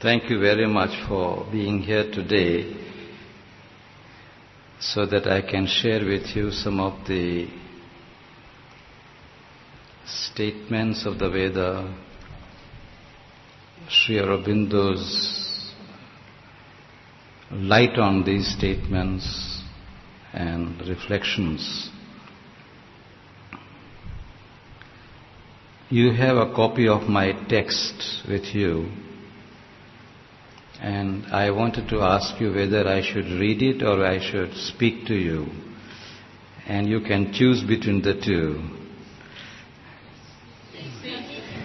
Thank you very much for being here today so that I can share with you some of the statements of the Veda, Sri Aurobindo's light on these statements and reflections. You have a copy of my text with you, and I wanted to ask you whether I should read it or I should speak to you, and you can choose between the two.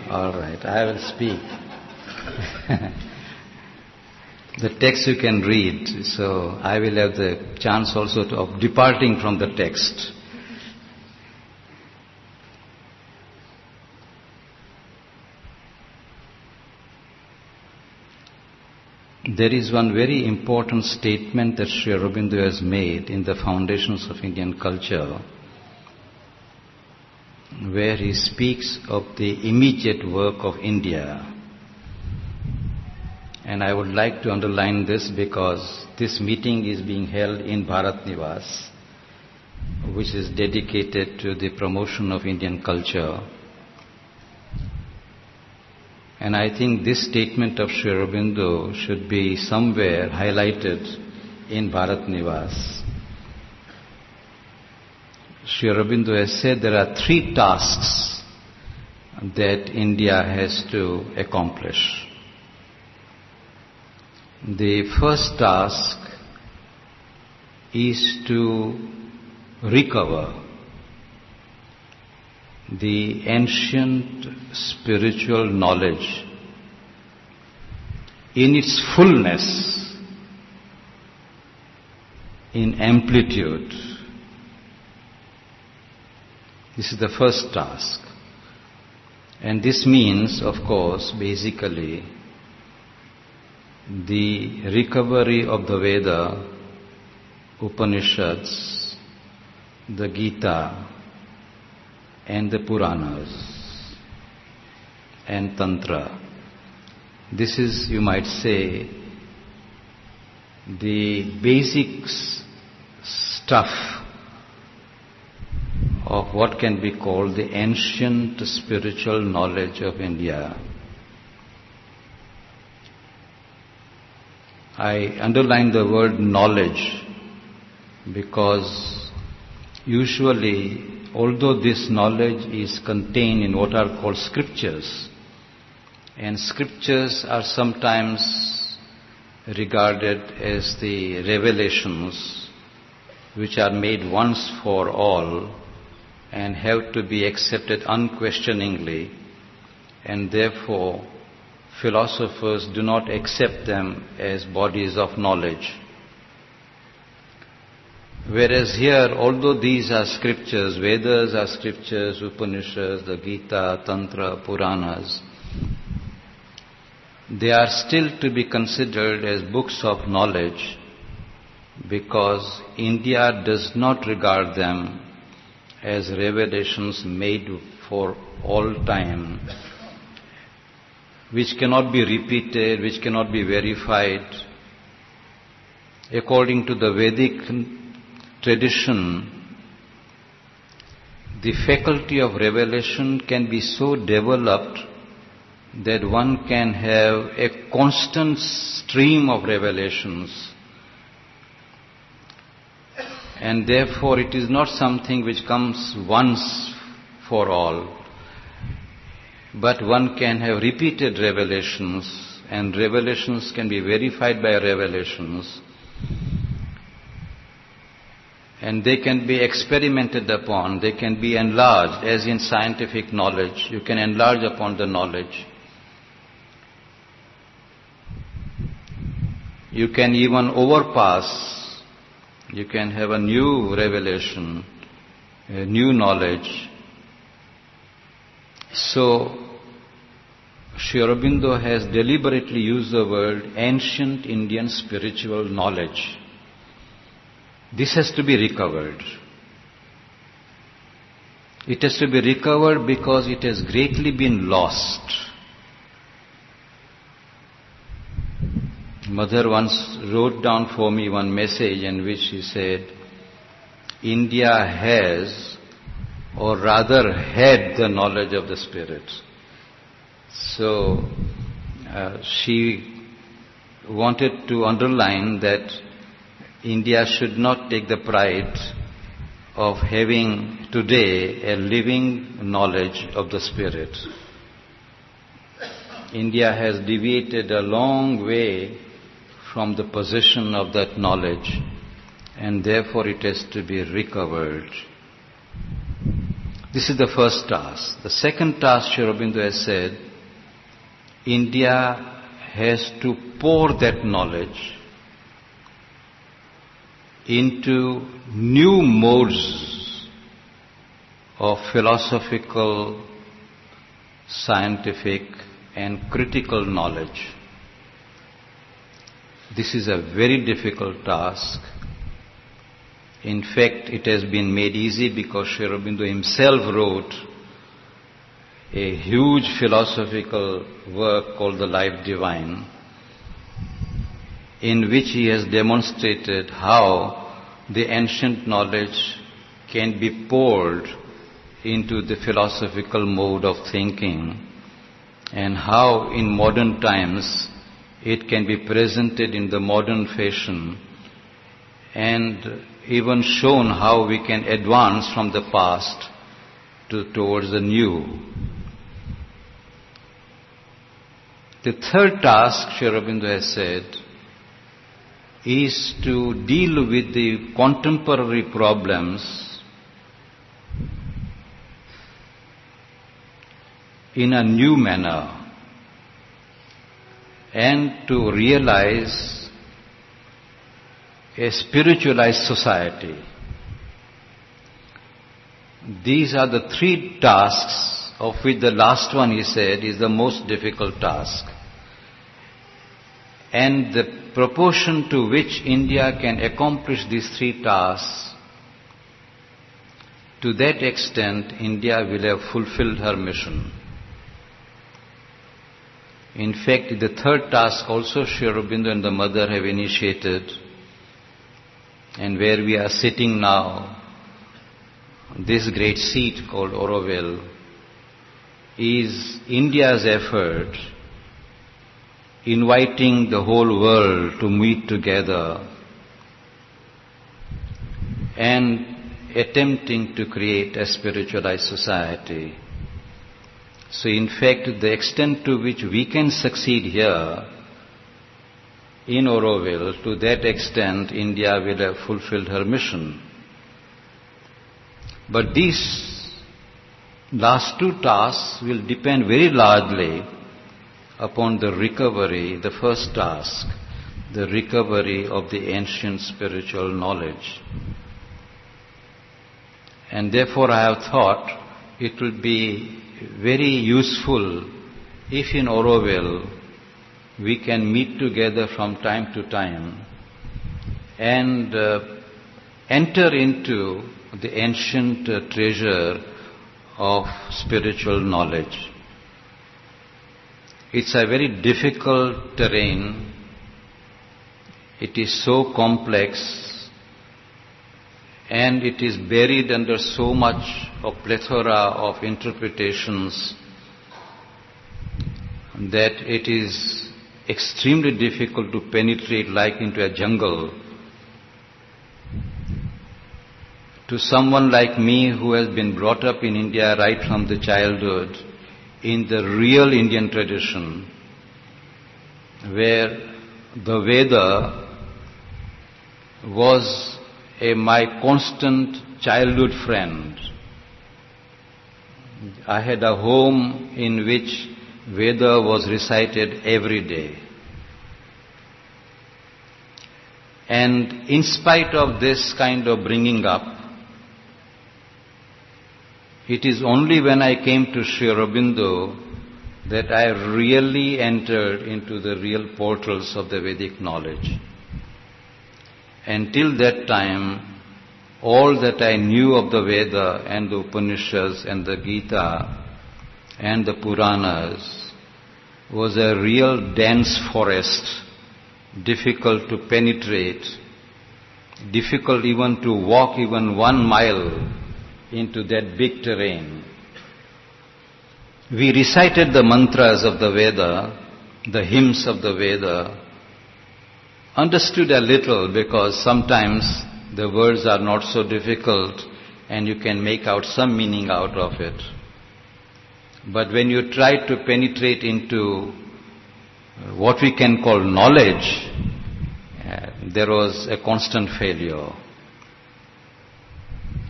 All right, I will speak. the text you can read, so I will have the chance also to, of departing from the text. There is one very important statement that Sri Aurobindo has made in the foundations of Indian culture, where he speaks of the immediate work of India. And I would like to underline this because this meeting is being held in Bharat Nivas, which is dedicated to the promotion of Indian culture. And I think this statement of Sri Aurobindo should be somewhere highlighted in Bharat Nivas. Sri Aurobindo has said there are three tasks that India has to accomplish. The first task is to recover the ancient spiritual knowledge in its fullness, in amplitude. This is the first task. And this means, of course, basically, the recovery of the Veda, Upanishads, the Gita, and the Puranas and Tantra. This is, you might say, the basic stuff of what can be called the ancient spiritual knowledge of India. I underline the word knowledge because usually although this knowledge is contained in what are called scriptures, and scriptures are sometimes regarded as the revelations which are made once for all and have to be accepted unquestioningly, and therefore philosophers do not accept them as bodies of knowledge. Whereas here, although these are scriptures, Vedas are scriptures, Upanishads, the Gita, Tantra, Puranas, they are still to be considered as books of knowledge because India does not regard them as revelations made for all time, which cannot be repeated, which cannot be verified. According to the Vedic tradition, the faculty of revelation can be so developed that one can have a constant stream of revelations. And therefore, it is not something which comes once for all, but one can have repeated revelations, and revelations can be verified by revelations and they can be experimented upon, they can be enlarged, as in scientific knowledge. You can enlarge upon the knowledge. You can even overpass, you can have a new revelation, a new knowledge. So, Sri Aurobindo has deliberately used the word ancient Indian spiritual knowledge. This has to be recovered. It has to be recovered because it has greatly been lost. Mother once wrote down for me one message in which she said, India has, or rather had, the knowledge of the Spirit. So, uh, she wanted to underline that India should not take the pride of having today a living knowledge of the Spirit. India has deviated a long way from the possession of that knowledge and therefore it has to be recovered. This is the first task. The second task, Sri Aurobindo has said, India has to pour that knowledge into new modes of philosophical, scientific, and critical knowledge. This is a very difficult task. In fact, it has been made easy because Sri Aurobindo himself wrote a huge philosophical work called The Life Divine, in which he has demonstrated how the ancient knowledge can be poured into the philosophical mode of thinking and how in modern times it can be presented in the modern fashion and even shown how we can advance from the past to, towards the new. The third task, Sri Aurobindo has said, is to deal with the contemporary problems in a new manner and to realize a spiritualized society. These are the three tasks of which the last one he said is the most difficult task. And the proportion to which India can accomplish these three tasks, to that extent India will have fulfilled her mission. In fact, the third task also Sri Aurobindo and the mother have initiated, and where we are sitting now, this great seat called Auroville, is India's effort inviting the whole world to meet together and attempting to create a spiritualized society. So in fact, the extent to which we can succeed here in Auroville, to that extent India will have fulfilled her mission. But these last two tasks will depend very largely upon the recovery, the first task, the recovery of the ancient spiritual knowledge. And therefore I have thought it will be very useful if in Auroville we can meet together from time to time and uh, enter into the ancient uh, treasure of spiritual knowledge. It's a very difficult terrain. It is so complex and it is buried under so much of plethora of interpretations that it is extremely difficult to penetrate like into a jungle. To someone like me who has been brought up in India right from the childhood in the real Indian tradition where the Veda was a, my constant childhood friend. I had a home in which Veda was recited every day. And in spite of this kind of bringing up, it is only when I came to Sri Aurobindo that I really entered into the real portals of the Vedic knowledge. Until that time, all that I knew of the Veda and the Upanishads and the Gita and the Puranas was a real dense forest difficult to penetrate, difficult even to walk even one mile into that big terrain. We recited the mantras of the Veda, the hymns of the Veda, understood a little because sometimes the words are not so difficult and you can make out some meaning out of it. But when you try to penetrate into what we can call knowledge, uh, there was a constant failure.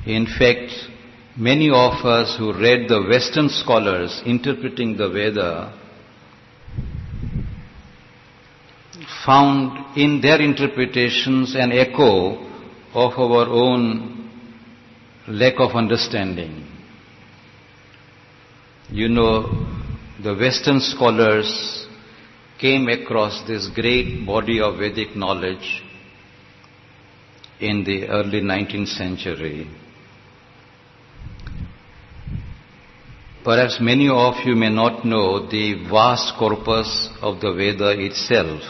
In fact, many of us who read the Western scholars interpreting the Veda found in their interpretations an echo of our own lack of understanding. You know, the Western scholars came across this great body of Vedic knowledge in the early 19th century. Perhaps many of you may not know the vast corpus of the Veda itself.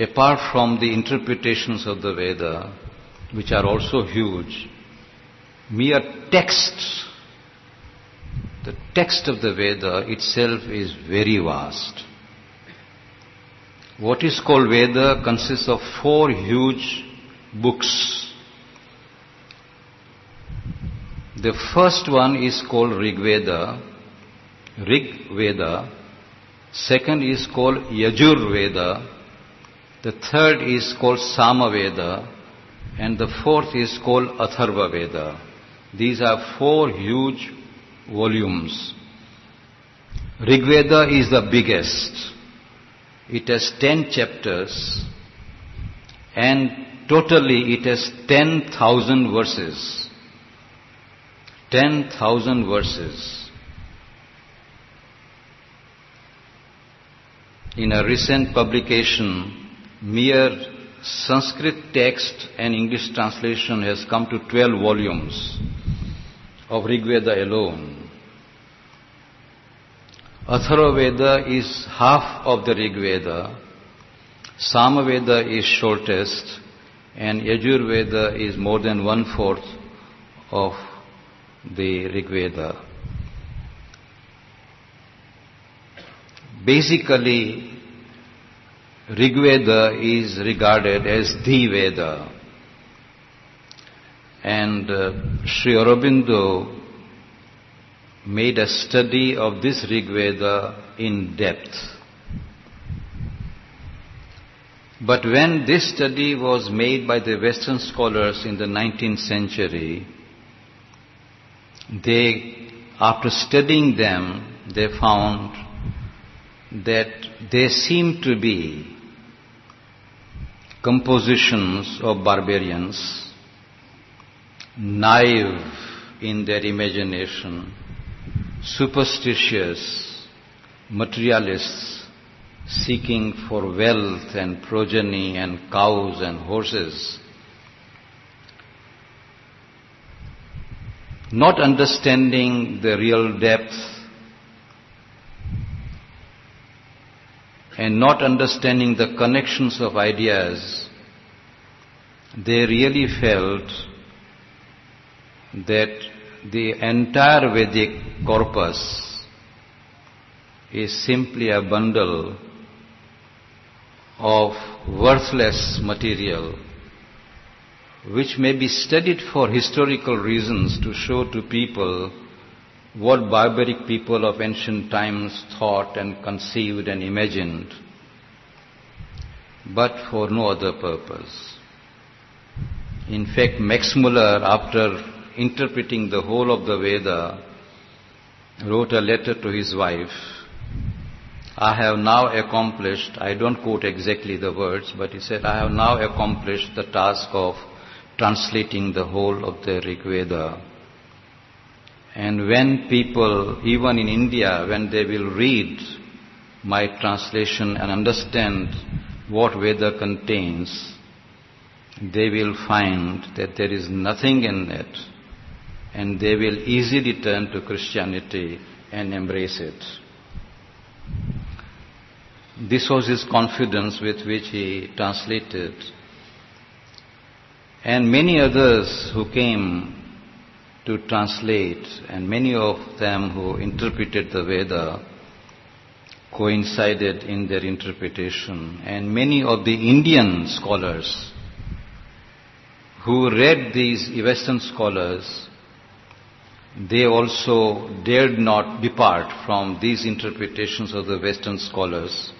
Apart from the interpretations of the Veda, which are also huge, mere texts, the text of the Veda itself is very vast. What is called Veda consists of four huge books The first one is called Rig Veda, Rig Veda. Second is called Yajur Veda. The third is called Sama Veda. And the fourth is called Atharva Veda. These are four huge volumes. Rig Veda is the biggest. It has ten chapters and totally it has 10,000 verses. 10,000 verses. In a recent publication, mere Sanskrit text and English translation has come to 12 volumes of Rig Veda alone. Atharva Veda is half of the Rig Veda, Sama Veda is shortest, and Yajurveda is more than one fourth of the Rig Veda. Basically, Rig Veda is regarded as the Veda. And uh, Sri Aurobindo made a study of this Rig Veda in depth. But when this study was made by the Western scholars in the 19th century, they, after studying them, they found that they seem to be compositions of barbarians, naive in their imagination, superstitious, materialists, seeking for wealth and progeny and cows and horses. Not understanding the real depth and not understanding the connections of ideas, they really felt that the entire Vedic corpus is simply a bundle of worthless material which may be studied for historical reasons to show to people what barbaric people of ancient times thought and conceived and imagined, but for no other purpose. In fact, Max Muller, after interpreting the whole of the Veda, wrote a letter to his wife. I have now accomplished, I don't quote exactly the words, but he said, I have now accomplished the task of translating the whole of the Rig Veda. And when people, even in India, when they will read my translation and understand what Veda contains, they will find that there is nothing in it and they will easily turn to Christianity and embrace it. This was his confidence with which he translated. And many others who came to translate, and many of them who interpreted the Veda coincided in their interpretation. And many of the Indian scholars who read these Western scholars, they also dared not depart from these interpretations of the Western scholars.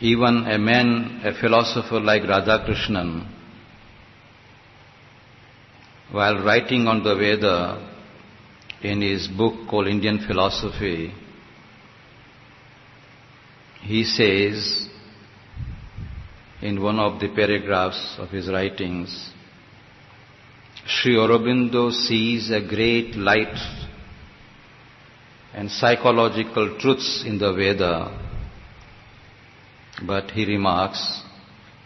Even a man, a philosopher like Radhakrishnan, while writing on the Veda in his book called Indian Philosophy, he says in one of the paragraphs of his writings, Sri Aurobindo sees a great light and psychological truths in the Veda, but he remarks,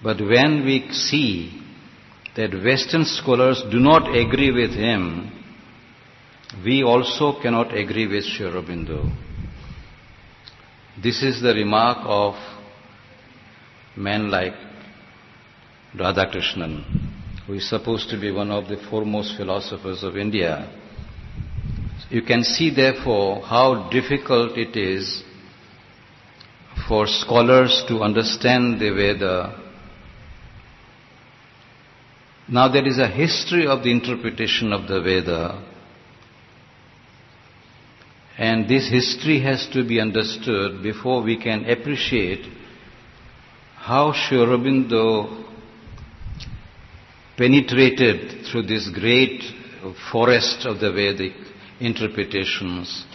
but when we see that Western scholars do not agree with him, we also cannot agree with Sri Aurobindo. This is the remark of men like Radhakrishnan, who is supposed to be one of the foremost philosophers of India. You can see, therefore, how difficult it is for scholars to understand the Veda. Now, there is a history of the interpretation of the Veda, and this history has to be understood before we can appreciate how Sri Aurobindo penetrated through this great forest of the Vedic interpretations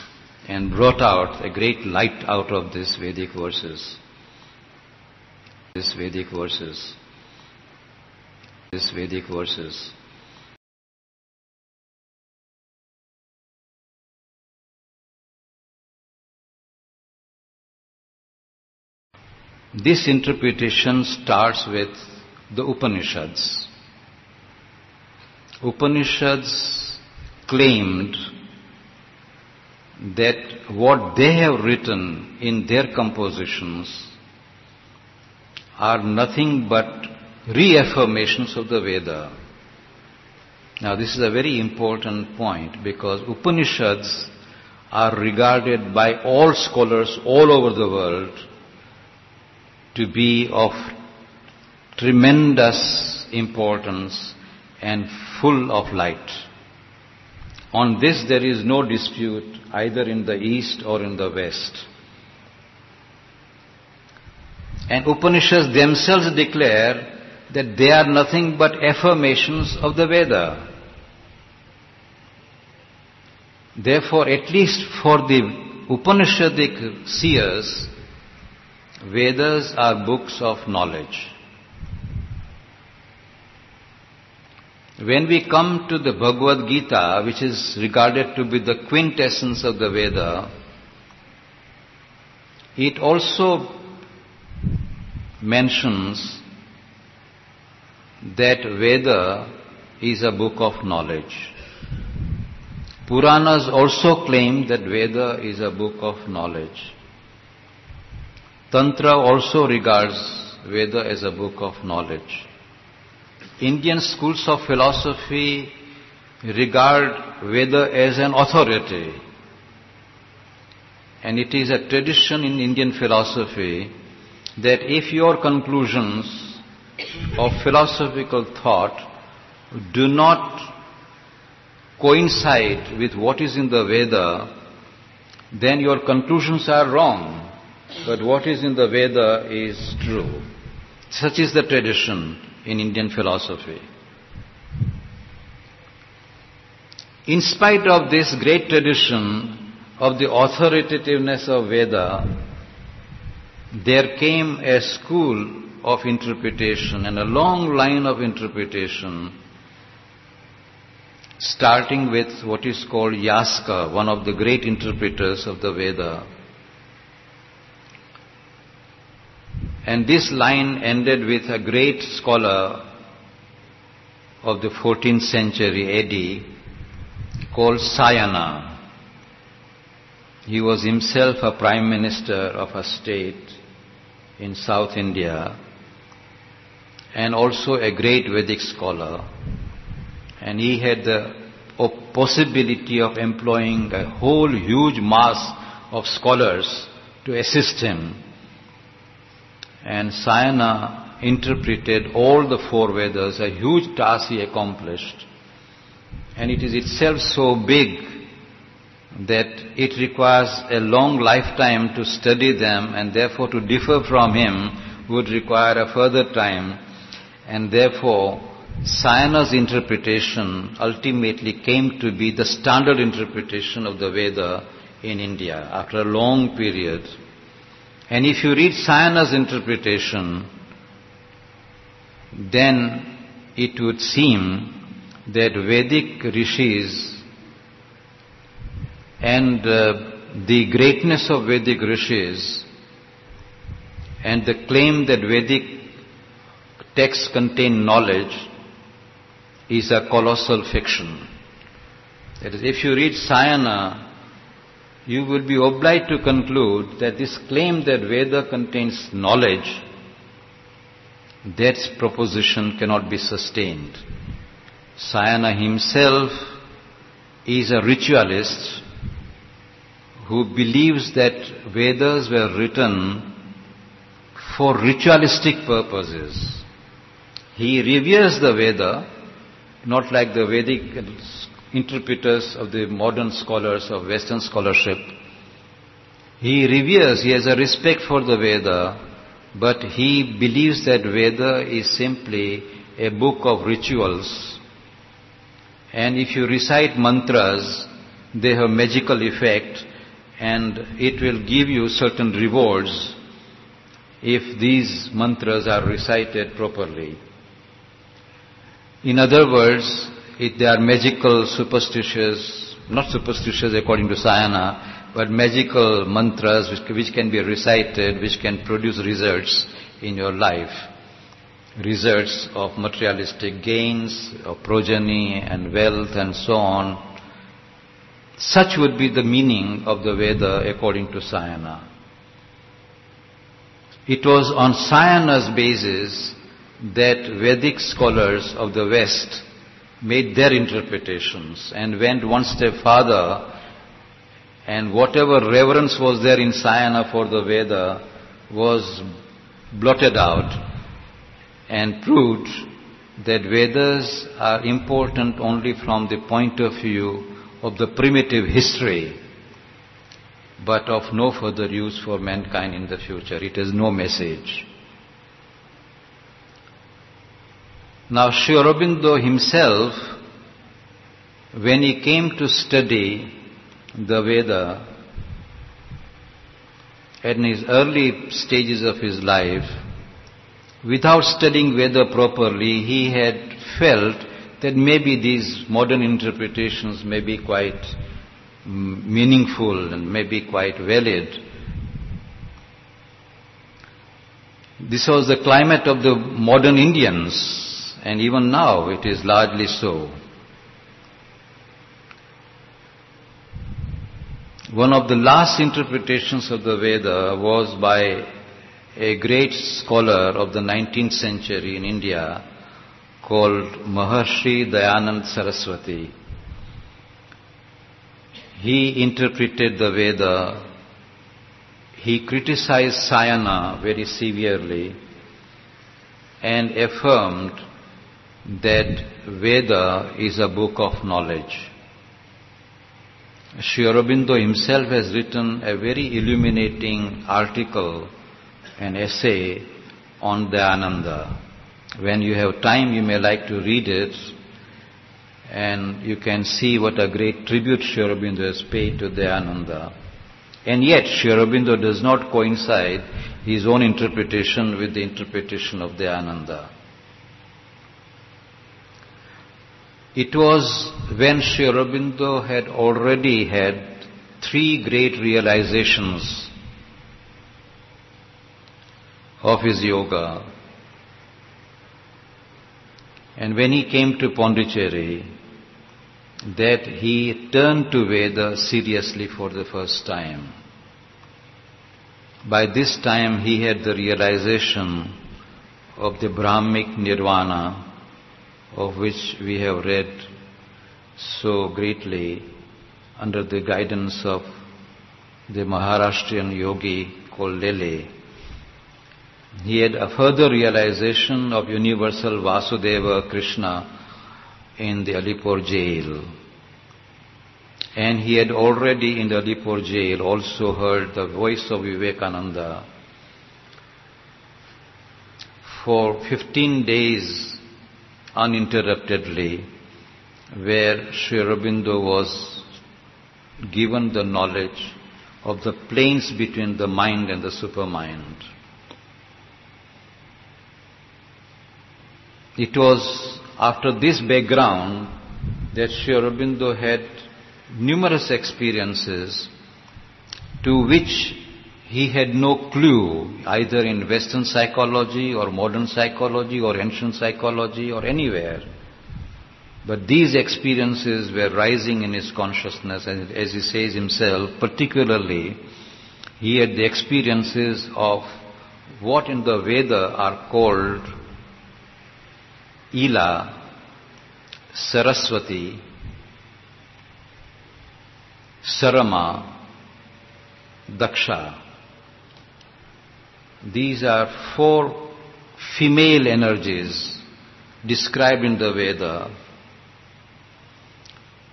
and brought out a great light out of these Vedic verses. These Vedic verses. These Vedic verses. This interpretation starts with the Upanishads. Upanishads claimed that what they have written in their compositions are nothing but reaffirmations of the Veda. Now, this is a very important point because Upanishads are regarded by all scholars all over the world to be of tremendous importance and full of light. On this there is no dispute either in the east or in the west. And Upanishads themselves declare that they are nothing but affirmations of the Veda. Therefore, at least for the Upanishadic seers, Vedas are books of knowledge. When we come to the Bhagavad Gita, which is regarded to be the quintessence of the Veda, it also mentions that Veda is a book of knowledge. Puranas also claim that Veda is a book of knowledge. Tantra also regards Veda as a book of knowledge. Indian schools of philosophy regard Veda as an authority. And it is a tradition in Indian philosophy that if your conclusions of philosophical thought do not coincide with what is in the Veda, then your conclusions are wrong. But what is in the Veda is true. Such is the tradition in Indian philosophy. In spite of this great tradition of the authoritativeness of Veda, there came a school of interpretation and a long line of interpretation starting with what is called Yaska, one of the great interpreters of the Veda. And this line ended with a great scholar of the 14th century AD called Sayana. He was himself a prime minister of a state in South India and also a great Vedic scholar. And he had the possibility of employing a whole huge mass of scholars to assist him. And Sayana interpreted all the four Vedas, a huge task he accomplished. And it is itself so big that it requires a long lifetime to study them and therefore to differ from him would require a further time and therefore Sayana's interpretation ultimately came to be the standard interpretation of the Veda in India after a long period. And if you read Sayana's interpretation, then it would seem that Vedic rishis and uh, the greatness of Vedic rishis and the claim that Vedic texts contain knowledge is a colossal fiction. That is, if you read Sayana, you will be obliged to conclude that this claim that Veda contains knowledge, that proposition cannot be sustained. Sayana himself is a ritualist who believes that Vedas were written for ritualistic purposes. He reveres the Veda, not like the Vedic interpreters of the modern scholars of Western scholarship. He reveres, he has a respect for the Veda, but he believes that Veda is simply a book of rituals. And if you recite mantras, they have magical effect and it will give you certain rewards if these mantras are recited properly. In other words, it, they are magical, superstitious, not superstitious according to Sayana, but magical mantras which, which can be recited, which can produce results in your life. Results of materialistic gains, of progeny and wealth and so on. Such would be the meaning of the Veda according to Sayana. It was on Sayana's basis that Vedic scholars of the West made their interpretations and went one step further and whatever reverence was there in Sayana for the Veda was blotted out and proved that Vedas are important only from the point of view of the primitive history, but of no further use for mankind in the future. It has no message. Now, Sri Aurobindo himself, when he came to study the Veda, in his early stages of his life, without studying Veda properly, he had felt that maybe these modern interpretations may be quite mm, meaningful and maybe quite valid. This was the climate of the modern Indians and even now it is largely so. One of the last interpretations of the Veda was by a great scholar of the 19th century in India called Maharshi Dayanand Saraswati. He interpreted the Veda. He criticized Sayana very severely and affirmed that Veda is a book of knowledge. Sri Aurobindo himself has written a very illuminating article, an essay on Dayananda. When you have time, you may like to read it, and you can see what a great tribute Sri Aurobindo has paid to Dayananda. And yet, Sri Aurobindo does not coincide his own interpretation with the interpretation of Dayananda. It was when Sri Aurobindo had already had three great realizations of his yoga. And when he came to Pondicherry, that he turned to Veda seriously for the first time. By this time he had the realization of the Brahmic Nirvana of which we have read so greatly under the guidance of the Maharashtrian yogi called Lele. He had a further realization of universal Vasudeva Krishna in the Alipur jail. And he had already in the Alipur jail also heard the voice of Vivekananda. For 15 days uninterruptedly, where Sri Aurobindo was given the knowledge of the planes between the mind and the supermind. It was after this background that Sri Aurobindo had numerous experiences to which he had no clue either in Western psychology or modern psychology or ancient psychology or anywhere. But these experiences were rising in his consciousness, and as he says himself, particularly, he had the experiences of what in the Veda are called Ila, Saraswati, Sarama, Daksha. These are four female energies described in the Veda.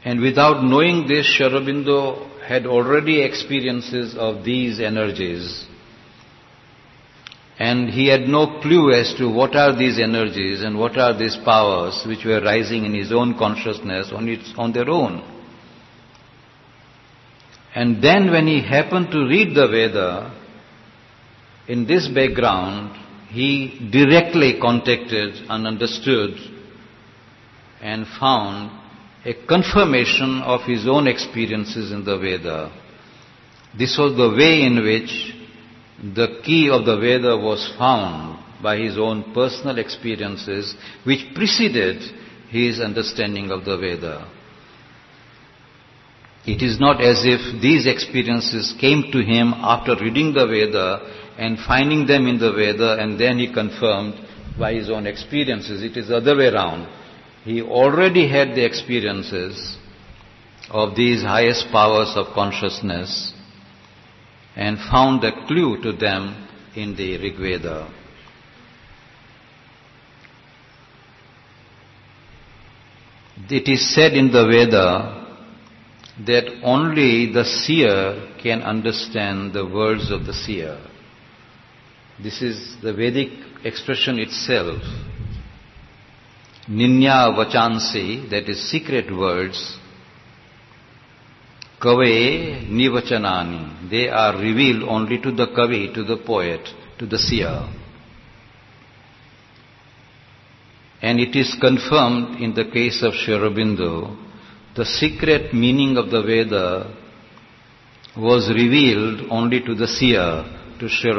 And without knowing this, Sri Aurobindo had already experiences of these energies. And he had no clue as to what are these energies and what are these powers which were rising in his own consciousness on, its, on their own. And then when he happened to read the Veda, in this background, he directly contacted and understood and found a confirmation of his own experiences in the Veda. This was the way in which the key of the Veda was found by his own personal experiences which preceded his understanding of the Veda. It is not as if these experiences came to him after reading the Veda and finding them in the Veda and then he confirmed by his own experiences. It is the other way around. He already had the experiences of these highest powers of consciousness and found a clue to them in the Rig Veda. It is said in the Veda that only the seer can understand the words of the seer. This is the Vedic expression itself. Ninya vachansi, that is secret words. Kave nivachanani, they are revealed only to the kavi, to the poet, to the seer. And it is confirmed in the case of Sri Aurobindo the secret meaning of the Veda was revealed only to the seer, to Sri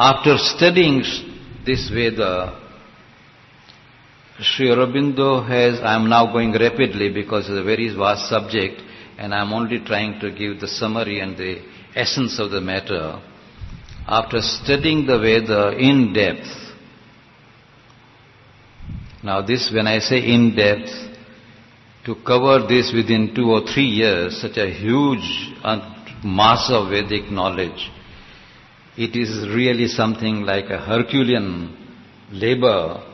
After studying this Veda, Sri Aurobindo has, I am now going rapidly because it's a very vast subject and I am only trying to give the summary and the essence of the matter. After studying the Veda in depth, now this, when I say in depth, to cover this within two or three years, such a huge uh, mass of Vedic knowledge, it is really something like a Herculean labor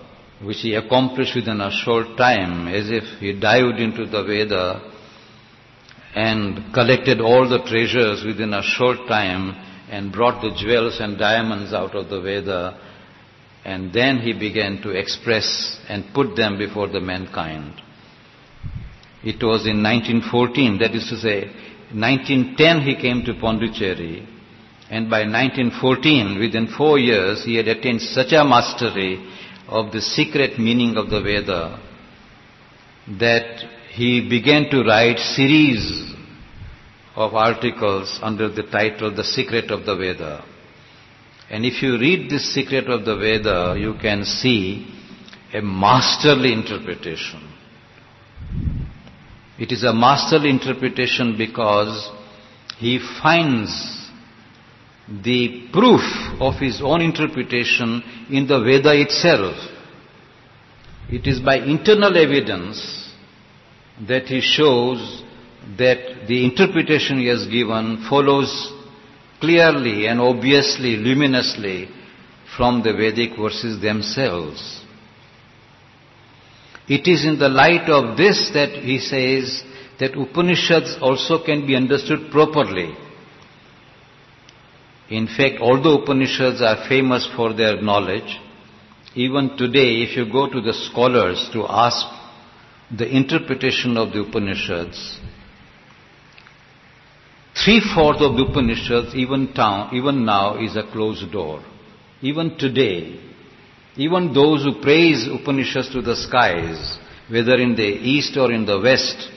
which he accomplished within a short time, as if he dived into the Veda and collected all the treasures within a short time and brought the jewels and diamonds out of the Veda and then he began to express and put them before the mankind. It was in 1914, that is to say, 1910 he came to Pondicherry, and by 1914, within four years, he had attained such a mastery of the secret meaning of the Veda that he began to write series of articles under the title The Secret of the Veda. And if you read this secret of the Veda, you can see a masterly interpretation. It is a masterly interpretation because he finds the proof of his own interpretation in the Veda itself. It is by internal evidence that he shows that the interpretation he has given follows clearly and obviously, luminously from the Vedic verses themselves. It is in the light of this that he says that Upanishads also can be understood properly. In fact, although Upanishads are famous for their knowledge, even today, if you go to the scholars to ask the interpretation of the Upanishads, three-fourths of the Upanishads, even, town, even now, is a closed door. Even today, even those who praise Upanishads to the skies, whether in the east or in the west,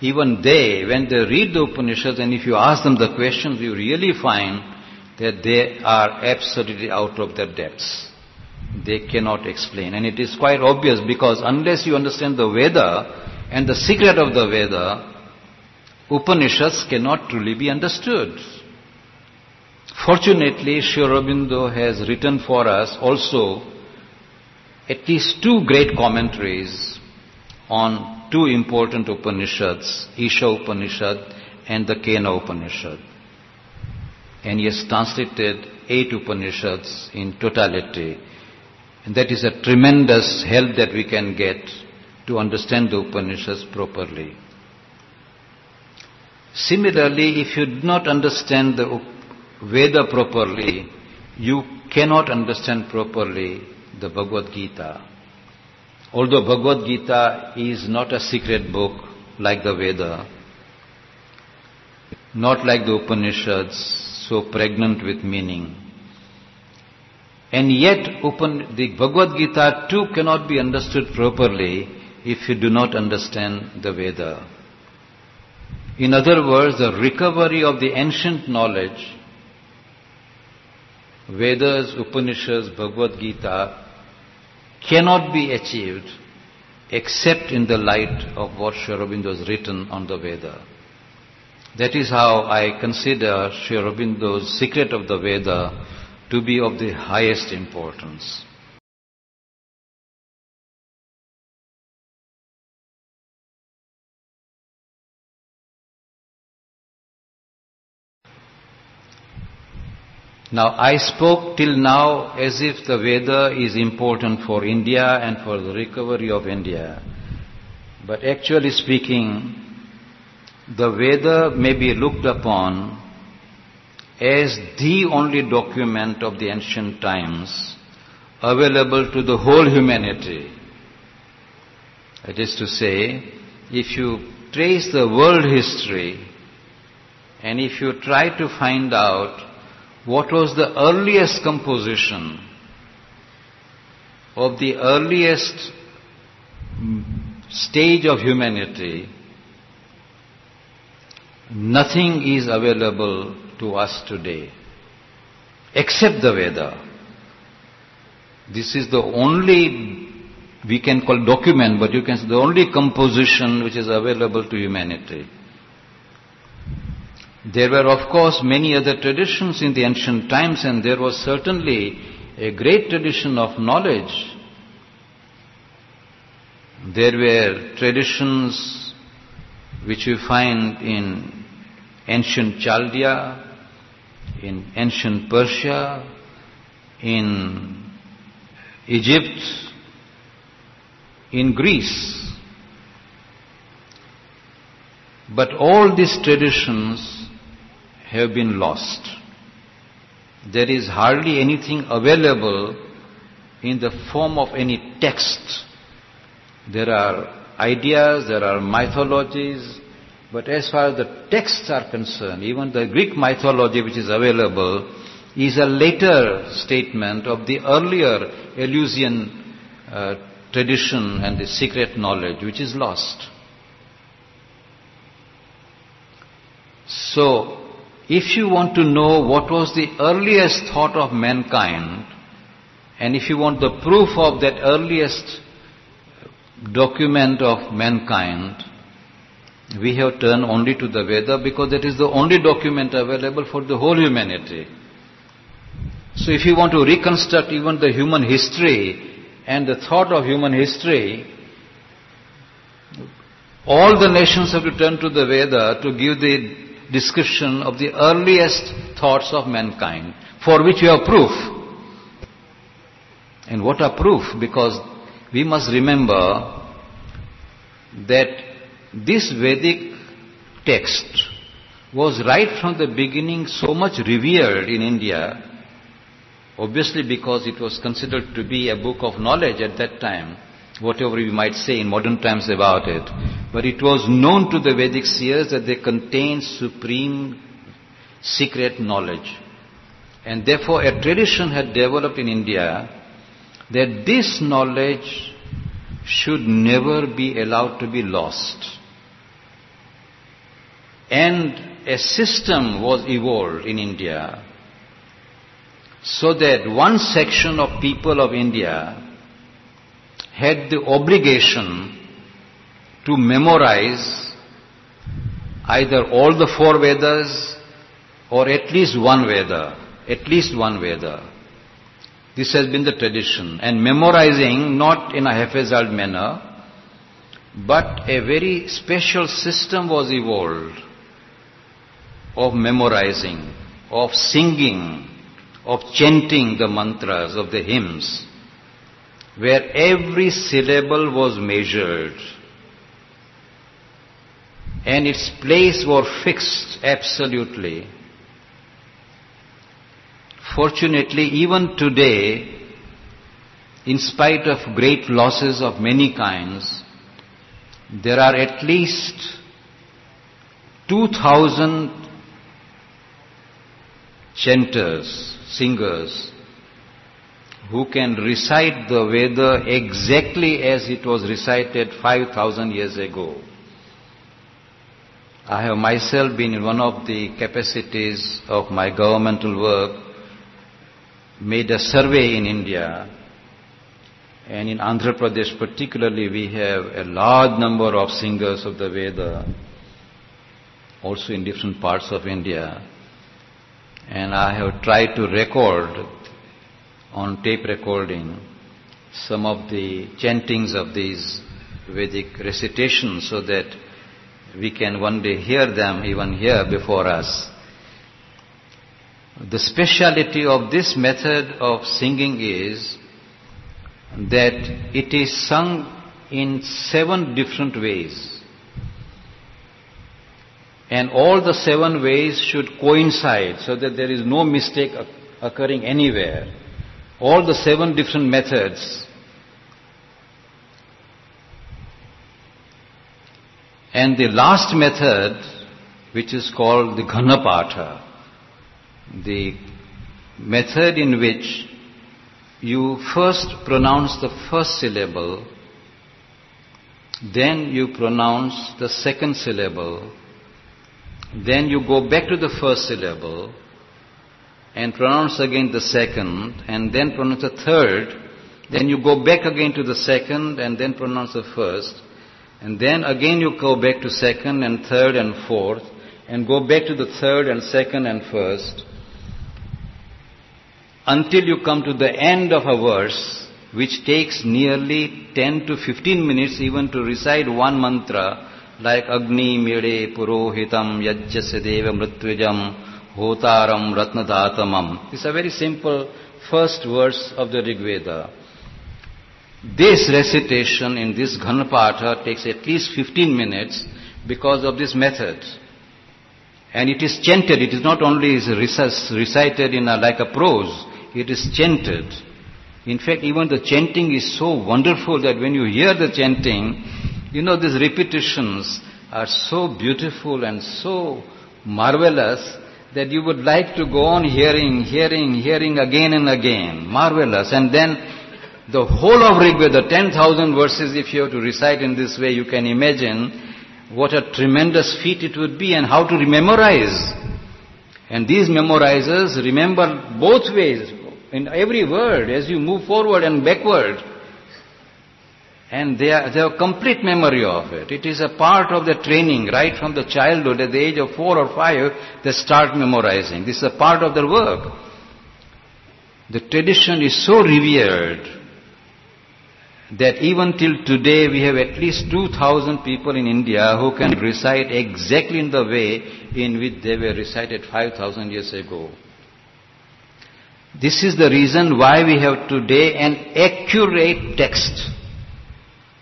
even they, when they read the Upanishads and if you ask them the questions, you really find that they are absolutely out of their depths. They cannot explain. And it is quite obvious because unless you understand the Veda and the secret of the Veda, Upanishads cannot truly be understood. Fortunately, Sri Aurobindo has written for us also at least two great commentaries on two important Upanishads, Isha Upanishad and the Kena Upanishad. And he has translated eight Upanishads in totality. And that is a tremendous help that we can get to understand the Upanishads properly. Similarly, if you do not understand the Veda properly, you cannot understand properly the Bhagavad Gita. Although Bhagavad Gita is not a secret book like the Veda, not like the Upanishads, so pregnant with meaning. And yet, the Bhagavad Gita too cannot be understood properly if you do not understand the Veda. In other words, the recovery of the ancient knowledge, Vedas, Upanishads, Bhagavad Gita, cannot be achieved except in the light of what Sri Aurobindo has written on the Veda. That is how I consider Sri Aurobindo's Secret of the Veda to be of the highest importance. Now, I spoke till now as if the Veda is important for India and for the recovery of India. But actually speaking, the Veda may be looked upon as the only document of the ancient times available to the whole humanity. That is to say, if you trace the world history and if you try to find out what was the earliest composition of the earliest stage of humanity, nothing is available to us today except the Veda. This is the only, we can call document, but you can say the only composition which is available to humanity. There were, of course, many other traditions in the ancient times, and there was certainly a great tradition of knowledge. There were traditions which we find in ancient Chaldea, in ancient Persia, in Egypt, in Greece. But all these traditions have been lost. There is hardly anything available in the form of any text. There are ideas, there are mythologies, but as far as the texts are concerned, even the Greek mythology which is available is a later statement of the earlier Eleusinian uh, tradition and the secret knowledge which is lost. So, if you want to know what was the earliest thought of mankind, And if you want the proof of that earliest document of mankind, we have turned only to the Veda because that is the only document available for the whole humanity. So if you want to reconstruct even the human history and the thought of human history, all the nations have to turn to the Veda to give the description of the earliest thoughts of mankind, for which you have proof. And what are proof? Because we must remember that this Vedic text was right from the beginning so much revered in India, obviously because it was considered to be a book of knowledge at that time, whatever we might say in modern times about it. But it was known to the Vedic seers that they contained supreme secret knowledge. And therefore a tradition had developed in India that this knowledge should never be allowed to be lost. And a system was evolved in India so that one section of people of India had the obligation to memorize either all the four Vedas or at least one Veda, at least one Veda. This has been the tradition. And memorizing not in a haphazard manner, but a very special system was evolved of memorizing, of singing, of chanting the mantras, of the hymns, where every syllable was measured and its place was fixed absolutely. Fortunately, even today, in spite of great losses of many kinds, there are at least 2,000 chanters, singers, who can recite the Veda exactly as it was recited 5,000 years ago. I have myself been in one of the capacities of my governmental work made a survey in India, and in Andhra Pradesh particularly, we have a large number of singers of the Veda, also in different parts of India. And I have tried to record on tape recording some of the chantings of these Vedic recitations so that we can one day hear them even here before us. The speciality of this method of singing is that it is sung in seven different ways. And all the seven ways should coincide so that there is no mistake occurring anywhere. All the seven different methods. And the last method, which is called the Ghanapatha, the method in which you first pronounce the first syllable, then you pronounce the second syllable, then you go back to the first syllable and pronounce again the second, and then pronounce the third, then you go back again to the second and then pronounce the first, and then again you go back to second and third and fourth, and go back to the third and second and first, until you come to the end of a verse which takes nearly 10 to 15 minutes even to recite one mantra like Agni Mire Purohitam Yajjasya Deva Mritvijam Hotaram Ratnadatamam. It's a very simple first verse of the Rig Veda. This recitation in this Ghanapatha takes at least 15 minutes because of this method. And it is chanted, it is not only recited in a, like a prose, it is chanted. In fact, even the chanting is so wonderful that when you hear the chanting, you know, these repetitions are so beautiful and so marvelous that you would like to go on hearing, hearing, hearing again and again. Marvelous. And then the whole of Rig Veda, 10,000 verses, if you have to recite in this way, you can imagine what a tremendous feat it would be and how to memorize. And these memorizers remember both ways, in every word as you move forward and backward. And they, are, they have complete memory of it. It is a part of the training right from the childhood at the age of four or five they start memorizing. This is a part of their work. The tradition is so revered that even till today we have at least 2000 people in India who can recite exactly in the way in which they were recited 5000 years ago. This is the reason why we have today an accurate text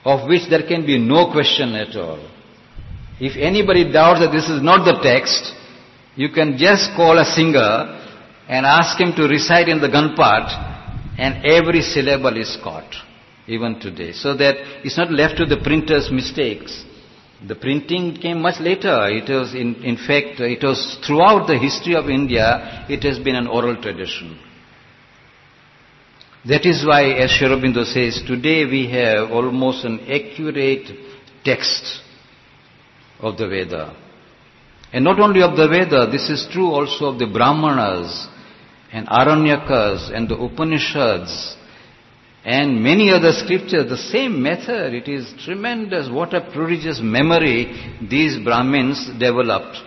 of which there can be no question at all. If anybody doubts that this is not the text, you can just call a singer and ask him to recite in the Ghanapatha and every syllable is caught, even today. So that it's not left to the printer's mistakes. The printing came much later. It was, in, in fact, it was throughout the history of India, it has been an oral tradition. That is why, as Sri says, today we have almost an accurate text of the Veda. And not only of the Veda, this is true also of the Brahmanas and Aranyakas and the Upanishads and many other scriptures. The same method. It is tremendous. What a prodigious memory these Brahmins developed.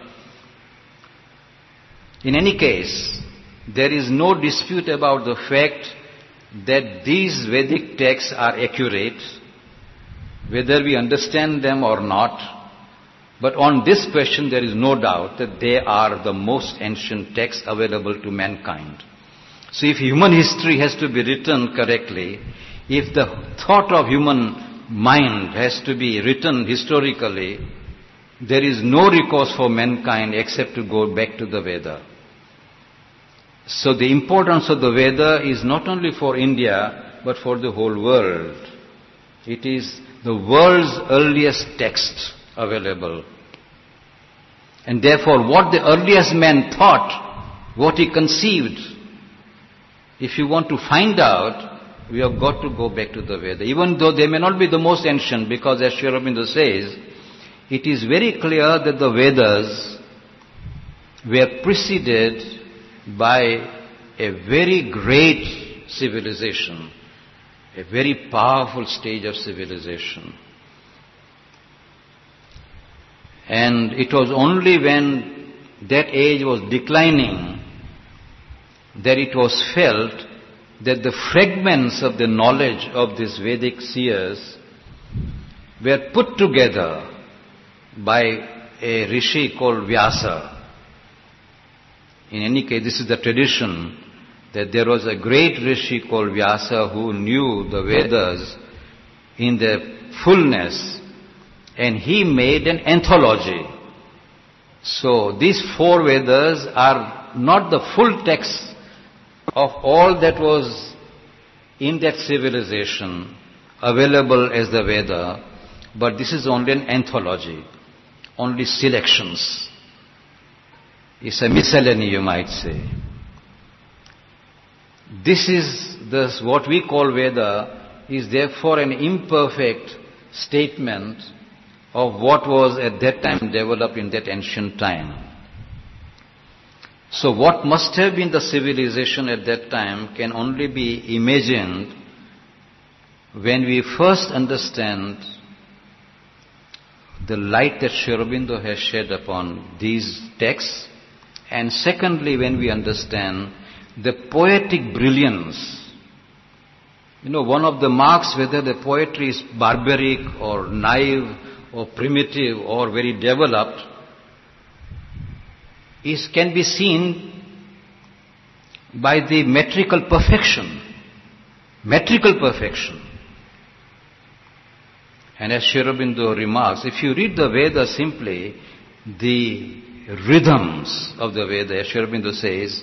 In any case, there is no dispute about the fact that these Vedic texts are accurate, whether we understand them or not. But on this question, there is no doubt that they are the most ancient texts available to mankind. So if human history has to be written correctly, if the thought of human mind has to be written historically, there is no recourse for mankind except to go back to the Veda. So the importance of the Veda is not only for India, but for the whole world. It is the world's earliest text available. And therefore, what the earliest man thought, what he conceived, if you want to find out, we have got to go back to the Veda. Even though they may not be the most ancient, because as Sri Aurobindo says, it is very clear that the Vedas were preceded by a very great civilization, a very powerful stage of civilization. And it was only when that age was declining that it was felt that the fragments of the knowledge of these Vedic seers were put together by a rishi called Vyasa in any case, this is the tradition that there was a great rishi called Vyasa who knew the Vedas in their fullness and he made an anthology. So these four Vedas are not the full text of all that was in that civilization available as the Veda, but this is only an anthology, only selections. It's a miscellany, you might say. This is this, what we call Veda is therefore an imperfect statement of what was at that time developed in that ancient time. So what must have been the civilization at that time can only be imagined when we first understand the light that Sri Aurobindo has shed upon these texts and secondly, when we understand the poetic brilliance, you know, one of the marks whether the poetry is barbaric or naive or primitive or very developed is, can be seen by the metrical perfection. Metrical perfection. And as Sri remarks, if you read the Veda simply, the rhythms of the Veda. Sri Aurobindo says,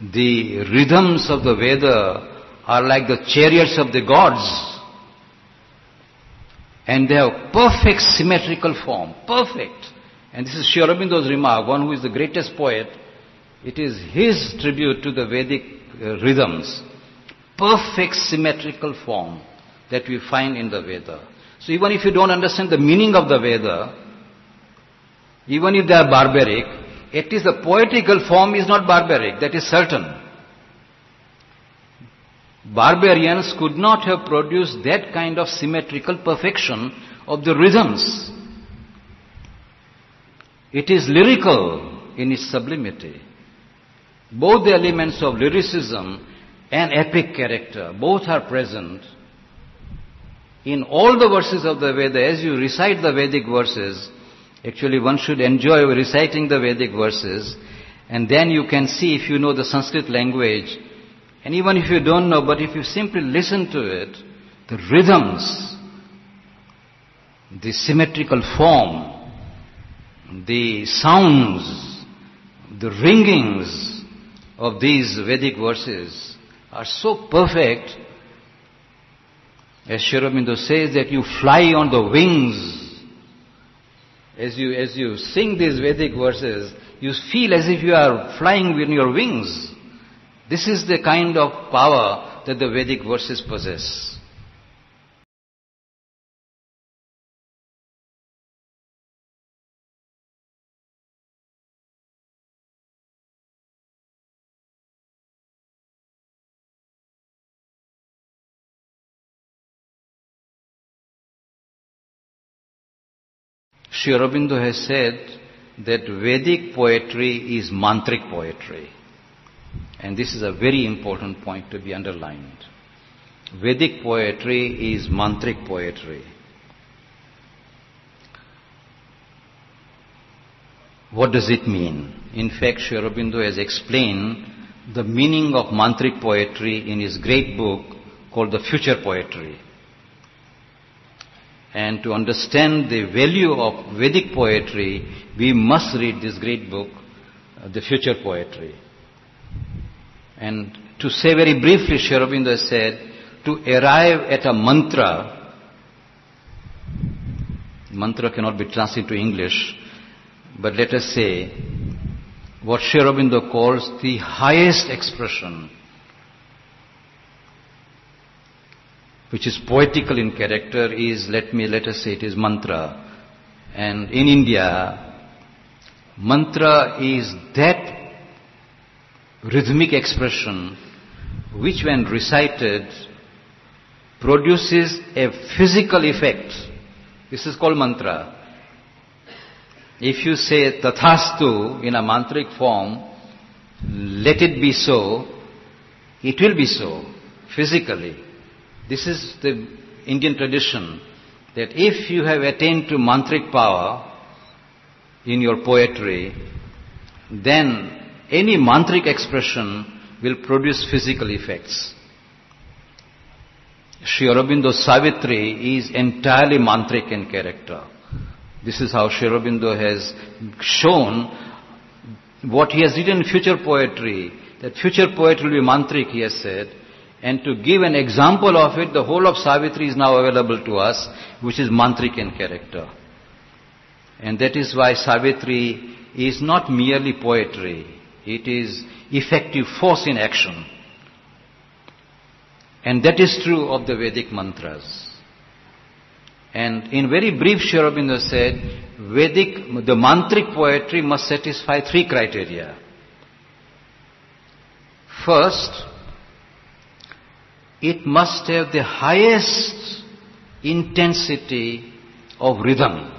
the rhythms of the Veda are like the chariots of the gods. And they have perfect symmetrical form. Perfect. And this is Sri Aurobindo's remark, one who is the greatest poet. It is his tribute to the Vedic uh, rhythms. Perfect symmetrical form that we find in the Veda. So even if you don't understand the meaning of the Veda, even if they are barbaric, at least the poetical form is not barbaric, that is certain. barbarians could not have produced that kind of symmetrical perfection of the rhythms. It is lyrical in its sublimity. Both the elements of lyricism and epic character, both are present in all the verses of the Veda. As you recite the Vedic verses, actually one should enjoy reciting the Vedic verses, and then you can see if you know the Sanskrit language, and even if you don't know, but if you simply listen to it, the rhythms, the symmetrical form, the sounds, the ringings of these Vedic verses are so perfect, as Sri Aurobindo says, that you fly on the wings. As you, as you sing these Vedic verses, you feel as if you are flying with your wings. This is the kind of power that the Vedic verses possess. Sri Aurobindo has said that Vedic poetry is mantric poetry. And this is a very important point to be underlined. Vedic poetry is mantric poetry. What does it mean? In fact, Sri Aurobindo has explained the meaning of mantric poetry in his great book called The Future Poetry. And to understand the value of Vedic poetry, we must read this great book, uh, The Future Poetry. And to say very briefly, Sri Aurobindo said, to arrive at a mantra, mantra cannot be translated to English, but let us say, what Sri Aurobindo calls the highest expression which is poetical in character is, let me, let us say it is mantra. And in India, mantra is that rhythmic expression which when recited produces a physical effect. This is called mantra. If you say tathastu in a mantric form, let it be so, it will be so, physically. This is the Indian tradition that if you have attained to mantric power in your poetry, then any mantric expression will produce physical effects. Sri Aurobindo Savitri is entirely mantric in character. This is how Sri Aurobindo has shown what he has written in future poetry, that future poetry will be mantric, he has said, and to give an example of it, the whole of Savitri is now available to us, which is mantric in character. And that is why Savitri is not merely poetry, it is effective force in action. And that is true of the Vedic mantras. And in very brief, Sri said, Vedic, the mantric poetry must satisfy three criteria. First, it must have the highest intensity of rhythm.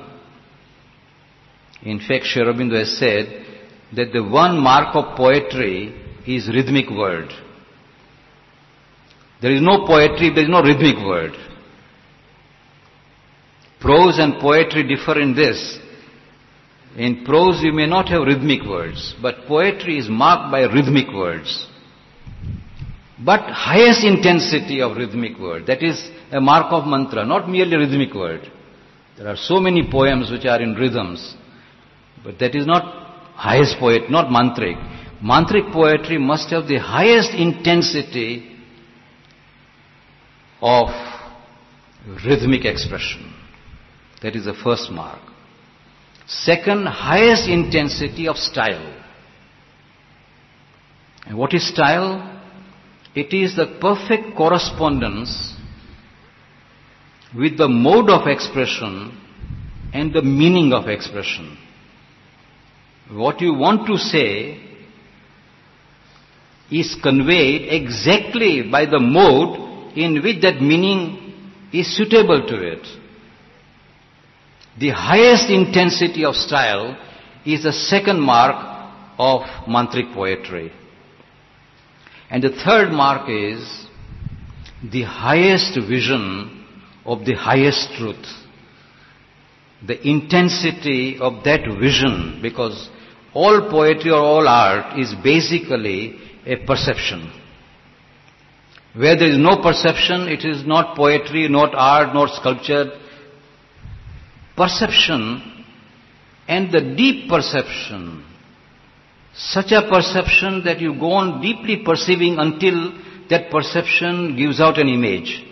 In fact, Sri has said that the one mark of poetry is rhythmic word. There is no poetry, there is no rhythmic word. Prose and poetry differ in this. In prose you may not have rhythmic words, but poetry is marked by rhythmic words. But highest intensity of rhythmic word, that is a mark of mantra, not merely rhythmic word. There are so many poems which are in rhythms, but that is not highest poet, not mantric. Mantric poetry must have the highest intensity of rhythmic expression. That is the first mark. Second, highest intensity of style. And what is style? It is the perfect correspondence with the mode of expression and the meaning of expression. What you want to say is conveyed exactly by the mode in which that meaning is suitable to it. The highest intensity of style is the second mark of mantric poetry. And the third mark is the highest vision of the highest truth. The intensity of that vision, because all poetry or all art is basically a perception. Where there is no perception, it is not poetry, not art, not sculpture. Perception and the deep perception, such a perception that you go on deeply perceiving until that perception gives out an image.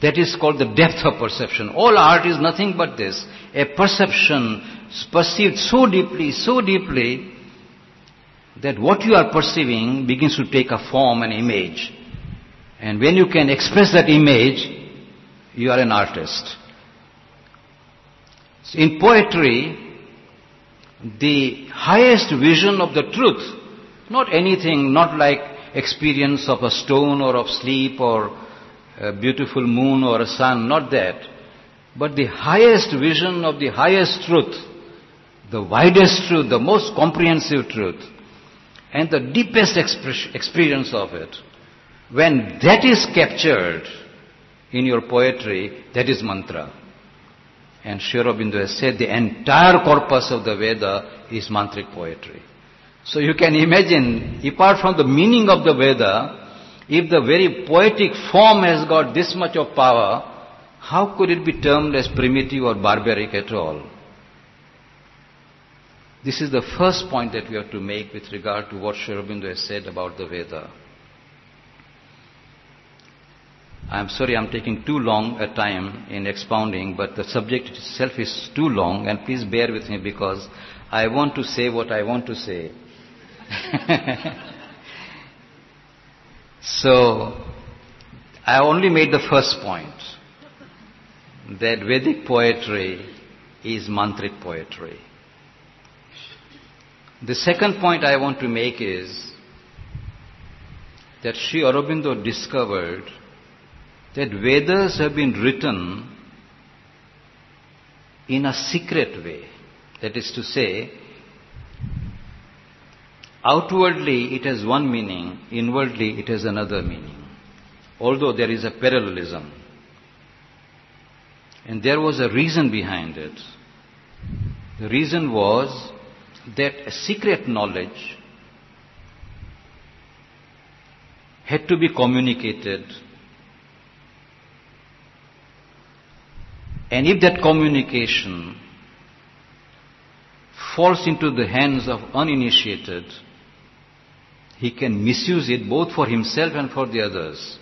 That is called the depth of perception. All art is nothing but this. A perception perceived so deeply, so deeply, that what you are perceiving begins to take a form, an image. And when you can express that image, you are an artist. In poetry, the highest vision of the truth, not anything, not like experience of a stone or of sleep or a beautiful moon or a sun, not that, but the highest vision of the highest truth, the widest truth, the most comprehensive truth, and the deepest experience of it, when that is captured in your poetry, that is mantra. And Sri Aurobindo has said the entire corpus of the Veda is mantric poetry. So you can imagine, apart from the meaning of the Veda, if the very poetic form has got this much of power, how could it be termed as primitive or barbaric at all? This is the first point that we have to make with regard to what Sri Aurobindo has said about the Veda. I'm sorry I'm taking too long a time in expounding, but the subject itself is too long, and please bear with me because I want to say what I want to say. so, I only made the first point that Vedic poetry is mantric poetry. The second point I want to make is that Sri Aurobindo discovered that Vedas have been written in a secret way. That is to say, outwardly it has one meaning, inwardly it has another meaning. Although there is a parallelism. And there was a reason behind it. The reason was that a secret knowledge had to be communicated. And if that communication falls into the hands of uninitiated, he can misuse it both for himself and for the others.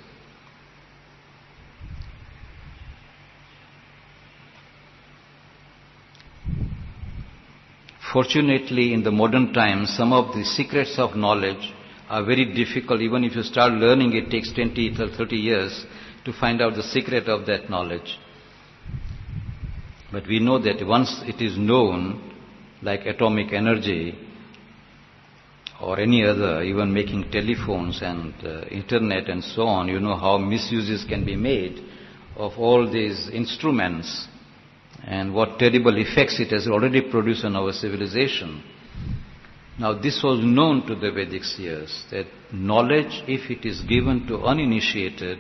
Fortunately, in the modern times, some of the secrets of knowledge are very difficult. Even if you start learning, it takes 20 or 30 years to find out the secret of that knowledge. But we know that once it is known, like atomic energy or any other, even making telephones and uh, internet and so on, you know how misuses can be made of all these instruments and what terrible effects it has already produced on our civilization. Now, this was known to the Vedic seers that knowledge, if it is given to uninitiated,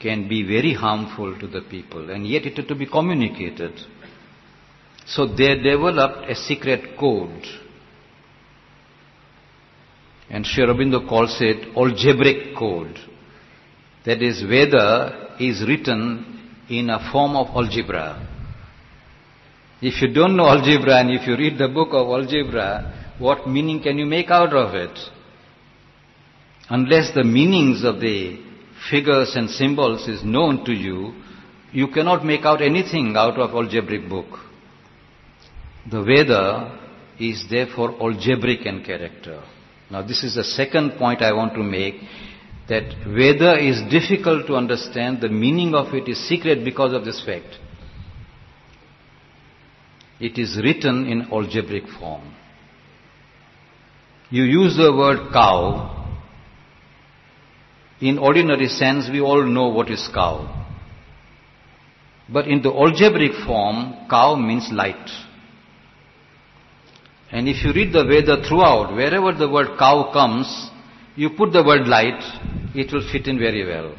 can be very harmful to the people, and yet it had to be communicated. So they developed a secret code. And Sri Aurobindo calls it algebraic code. That is, Veda is written in a form of algebra. If you don't know algebra and if you read the book of algebra, what meaning can you make out of it? Unless the meanings of the figures and symbols is known to you, you cannot make out anything out of algebraic book. The Veda is therefore algebraic in character. Now this is the second point I want to make that Veda is difficult to understand, the meaning of it is secret because of this fact. It is written in algebraic form. you use the word cow, in ordinary sense we all know what is cow. But in the algebraic form, cow means light. And if you read the Veda throughout, wherever the word cow comes, you put the word light, it will fit in very well.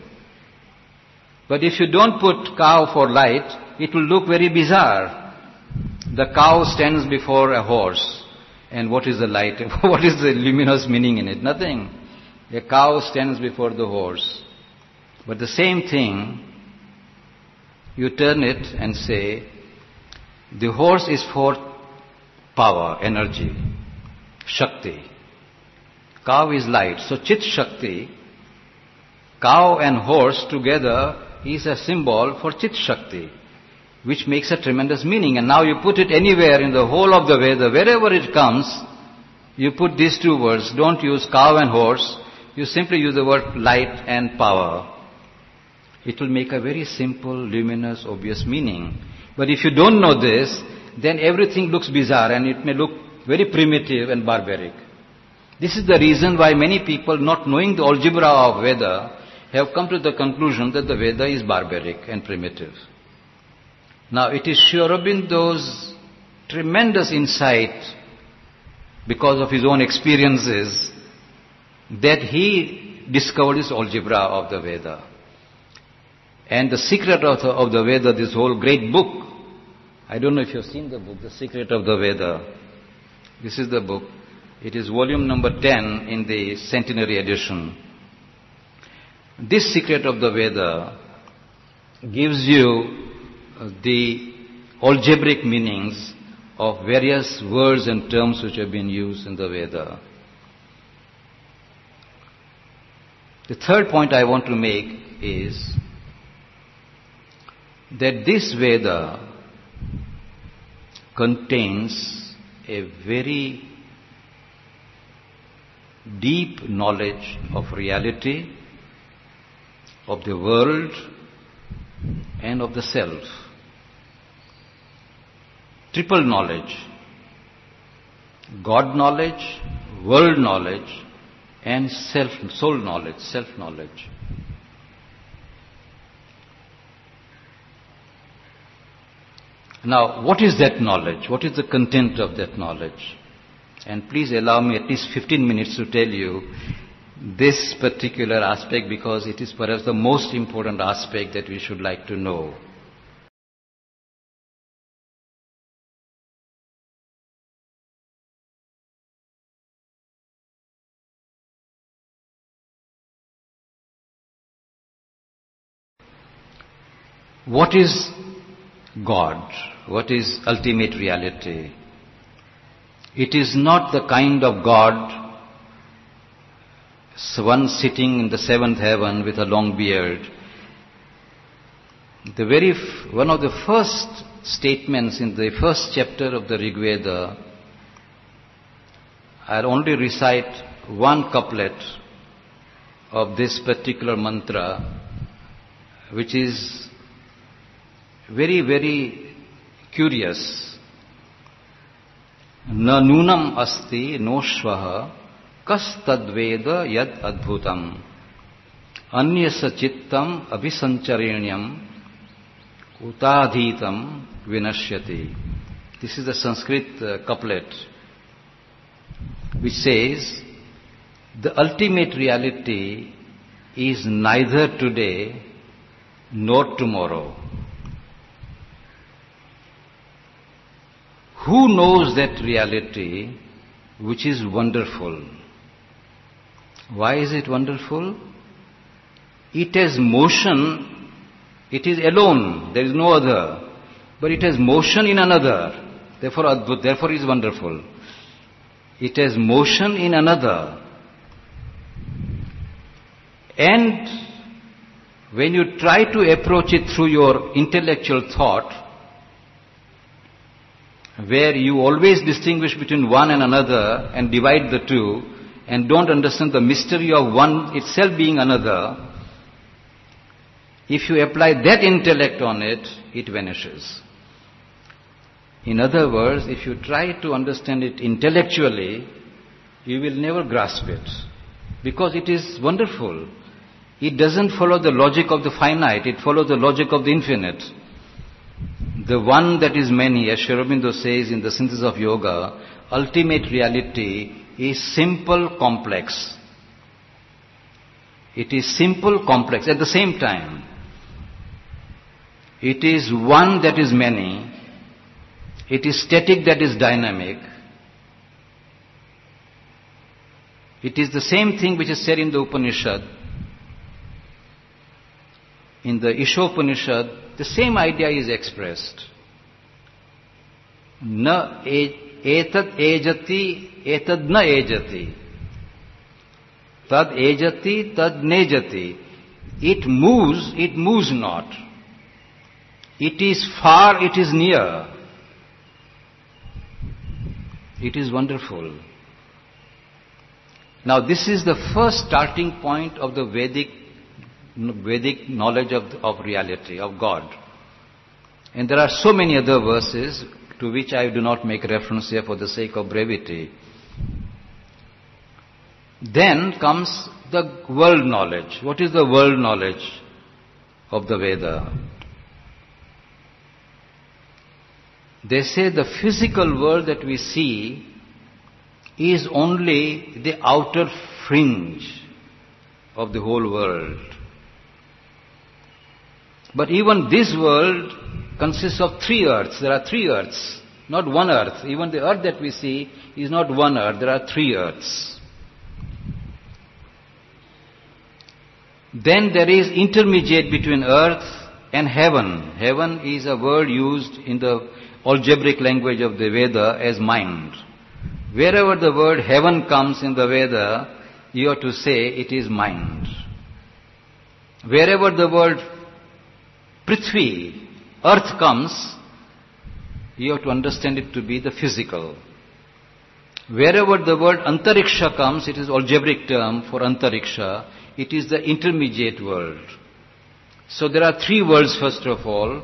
But if you don't put cow for light, it will look very bizarre. The cow stands before a horse. And what is the light? what is the luminous meaning in it? Nothing. A cow stands before the horse. But the same thing, you turn it and say, the horse is for power, energy, Shakti. Cow is light. So Chit Shakti, cow and horse together is a symbol for Chit Shakti which makes a tremendous meaning. And now you put it anywhere in the whole of the Veda, wherever it comes, you put these two words. Don't use cow and horse. You simply use the word light and power. It will make a very simple, luminous, obvious meaning. But if you don't know this, then everything looks bizarre and it may look very primitive and barbaric. This is the reason why many people, not knowing the algebra of Veda, have come to the conclusion that the Veda is barbaric and primitive. Now it is Sri tremendous insight because of his own experiences that he discovered this algebra of the Veda. And the secret of the, of the Veda, this whole great book, I don't know if you've seen the book, The Secret of the Veda. This is the book. It is volume number 10 in the centenary edition. This Secret of the Veda gives you uh, the algebraic meanings of various words and terms which have been used in the Veda. The third point I want to make is that this Veda contains a very deep knowledge of reality, of the world, and of the self. Triple knowledge. God knowledge, world knowledge, and self, soul knowledge, self knowledge. Now, what is that knowledge? What is the content of that knowledge? And please allow me at least 15 minutes to tell you this particular aspect because it is perhaps the most important aspect that we should like to know. What is God? What is ultimate reality? It is not the kind of God, one sitting in the seventh heaven with a long beard. The very, one of the first statements in the first chapter of the Rig Veda, I'll only recite one couplet of this particular mantra, which is very, very curious. न नूनम अस्ति नोश्व कस तद्वेद यद अद्भुतम अन्य चित्तम अभिसंचरेण्यम उताधीतम विनश्यति This is the Sanskrit uh, couplet which says, the ultimate reality is neither today nor tomorrow. Who knows that reality which is wonderful? Why is it wonderful? It has motion, it is alone, there is no other. But it has motion in another, therefore therefore is wonderful. It has motion in another. And when you try to approach it through your intellectual thought, where you always distinguish between one and another and divide the two and don't understand the mystery of one itself being another, if you apply that intellect on it, it vanishes. In other words, if you try to understand it intellectually, you will never grasp it. Because it is wonderful. It doesn't follow the logic of the finite, it follows the logic of the infinite. The one that is many, as Sri Aurobindo says in the synthesis of yoga, ultimate reality is simple, complex. It is simple, complex at the same time. It is one that is many. It is static that is dynamic. It is the same thing which is said in the Upanishad. In the Ishopanishad, the same idea is expressed. Na etad ejati, etad na ejati. Tad ejati, tad nejati. It moves, it moves not. It is far, it is near. It is wonderful. Now, this is the first starting point of the Vedic, Vedic knowledge of, of reality, of God. And there are so many other verses to which I do not make reference here for the sake of brevity. Then comes the world knowledge. What is the world knowledge of the Veda? They say the physical world that we see is only the outer fringe of the whole world. But even this world consists of three earths. There are three earths, not one earth. Even the earth that we see is not one earth, there are three earths. Then there is intermediate between earth and heaven. Heaven is a word used in the algebraic language of the Veda as mind. Wherever the word heaven comes in the Veda, you have to say it is mind. Wherever the word Prithvi, earth comes, you have to understand it to be the physical. Wherever the word antariksha comes, it is algebraic term for antariksha, it is the intermediate world. So there are three worlds first of all,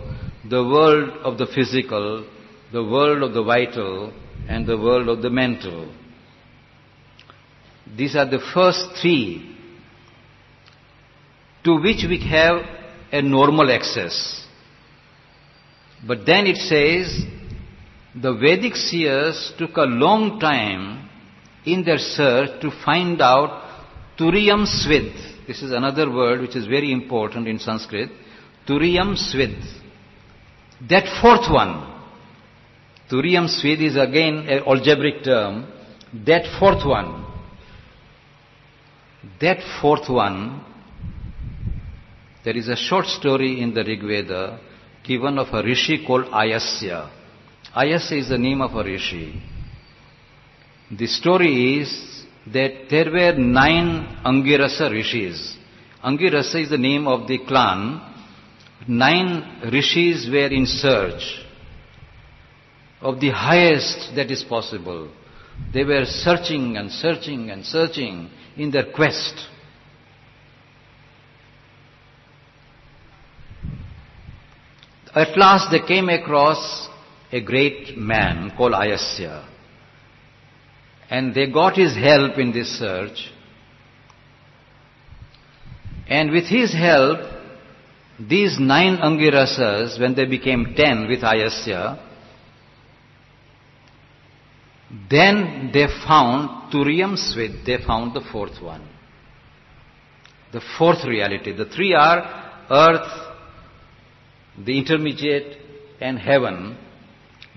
the world of the physical, the world of the vital, and the world of the mental. These are the first three to which we have a normal access. But then it says the Vedic seers took a long time in their search to find out Turiyam Svid. This is another word which is very important in Sanskrit. Turiyam Svid. That fourth one. Turiyam Svid is again an algebraic term. That fourth one. That fourth one, there is a short story in the Rig Veda given of a rishi called Ayasya. Ayasya is the name of a rishi. The story is that there were nine Angirasa rishis. Angirasa is the name of the clan. Nine rishis were in search of the highest that is possible. They were searching and searching and searching in their quest. At last they came across a great man called Ayasya. And they got his help in this search. And with his help, these nine Angirasas, when they became ten with Ayasya, then they found Turiyam Svid, they found the fourth one. The fourth reality. The three are earth, the intermediate, and heaven,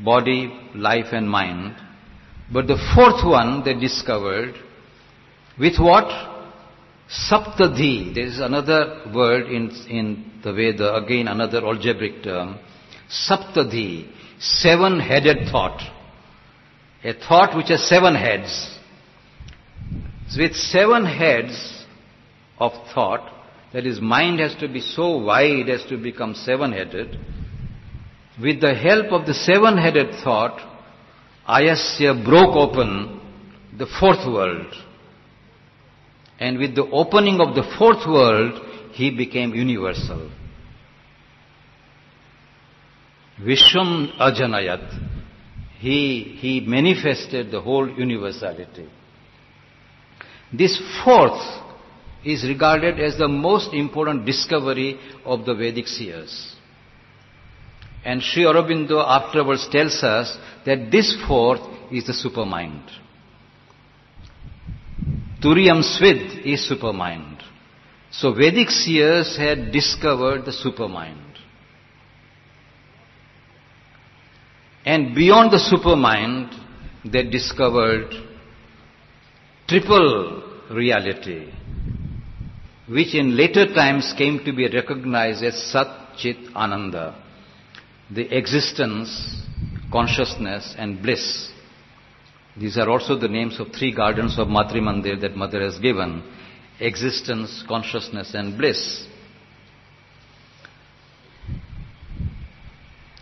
body, life, and mind. But the fourth one they discovered with what? Saptadhi. There is another word in, in the Veda, again another algebraic term. Saptadhi. Seven headed thought. A thought which has seven heads. With seven heads of thought, that is, mind has to be so wide as to become seven headed. With the help of the seven headed thought, Ayasya broke open the fourth world. And with the opening of the fourth world, he became universal. Vishwam Ajanayat. He, he manifested the whole universality. This fourth is regarded as the most important discovery of the Vedic seers. And Sri Aurobindo afterwards tells us that this fourth is the supermind. Turiyam Svid is supermind. So Vedic seers had discovered the supermind. And beyond the supermind, they discovered triple reality, which in later times came to be recognized as Sat Chit Ananda, the existence, consciousness, and bliss. These are also the names of three gardens of Matri Mandir that Mother has given existence, consciousness, and bliss.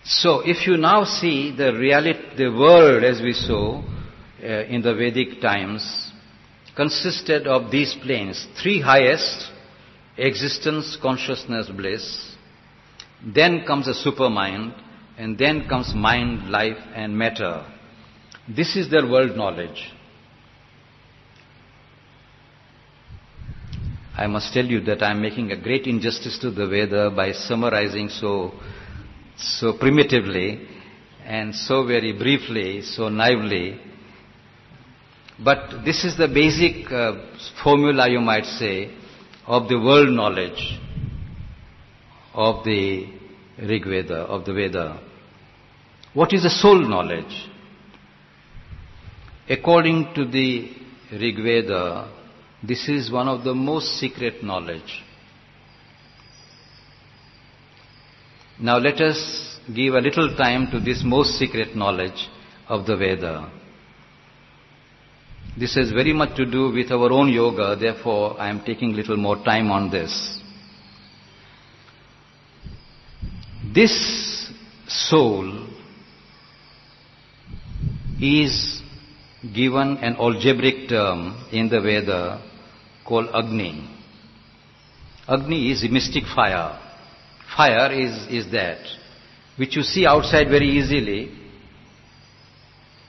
So, if you now see the reality, the world as we saw uh, in the Vedic times, consisted of these planes, three highest, existence, consciousness, bliss. Then comes a supermind, and then comes mind, life, and matter. This is their world knowledge. I must tell you that I am making a great injustice to the Veda by summarizing so, so primitively and so very briefly, so naively. But this is the basic uh, formula, you might say, of the world knowledge of the Rig Veda, of the Veda. What is the soul knowledge? According to the Rig Veda, this is one of the most secret knowledge. Now let us give a little time to this most secret knowledge of the Veda. This has very much to do with our own yoga, therefore I am taking little more time on this. This soul is given an algebraic term in the Veda called Agni. Agni is a mystic fire. Fire is, is that which you see outside very easily,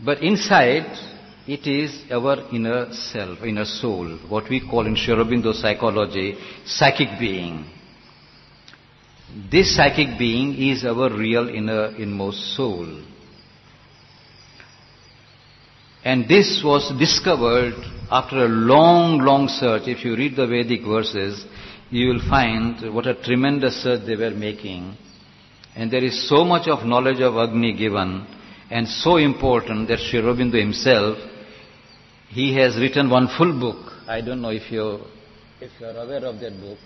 but inside it is our inner self, inner soul, what we call in Sri Aurobindo psychology, psychic being. This psychic being is our real inner inmost soul. And this was discovered after a long, long search. If you read the Vedic verses, you will find what a tremendous search they were making. And there is so much of knowledge of Agni given, and so important that Sri Aurobindo himself, he has written one full book. I don't know if you if you are aware of that book.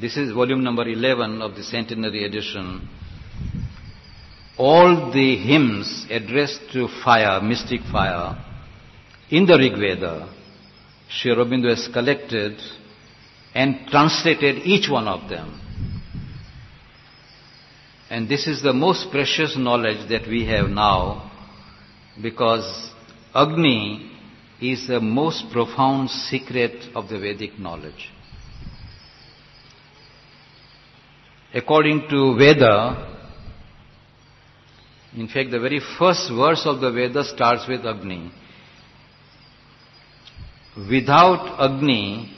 This is volume number 11 of the centenary edition all the hymns addressed to fire, mystic fire, in the Rig Veda, Sri Aurobindo has collected and translated each one of them. And this is the most precious knowledge that we have now because Agni is the most profound secret of the Vedic knowledge. According to Veda, in fact, the very first verse of the Veda starts with Agni. Without Agni,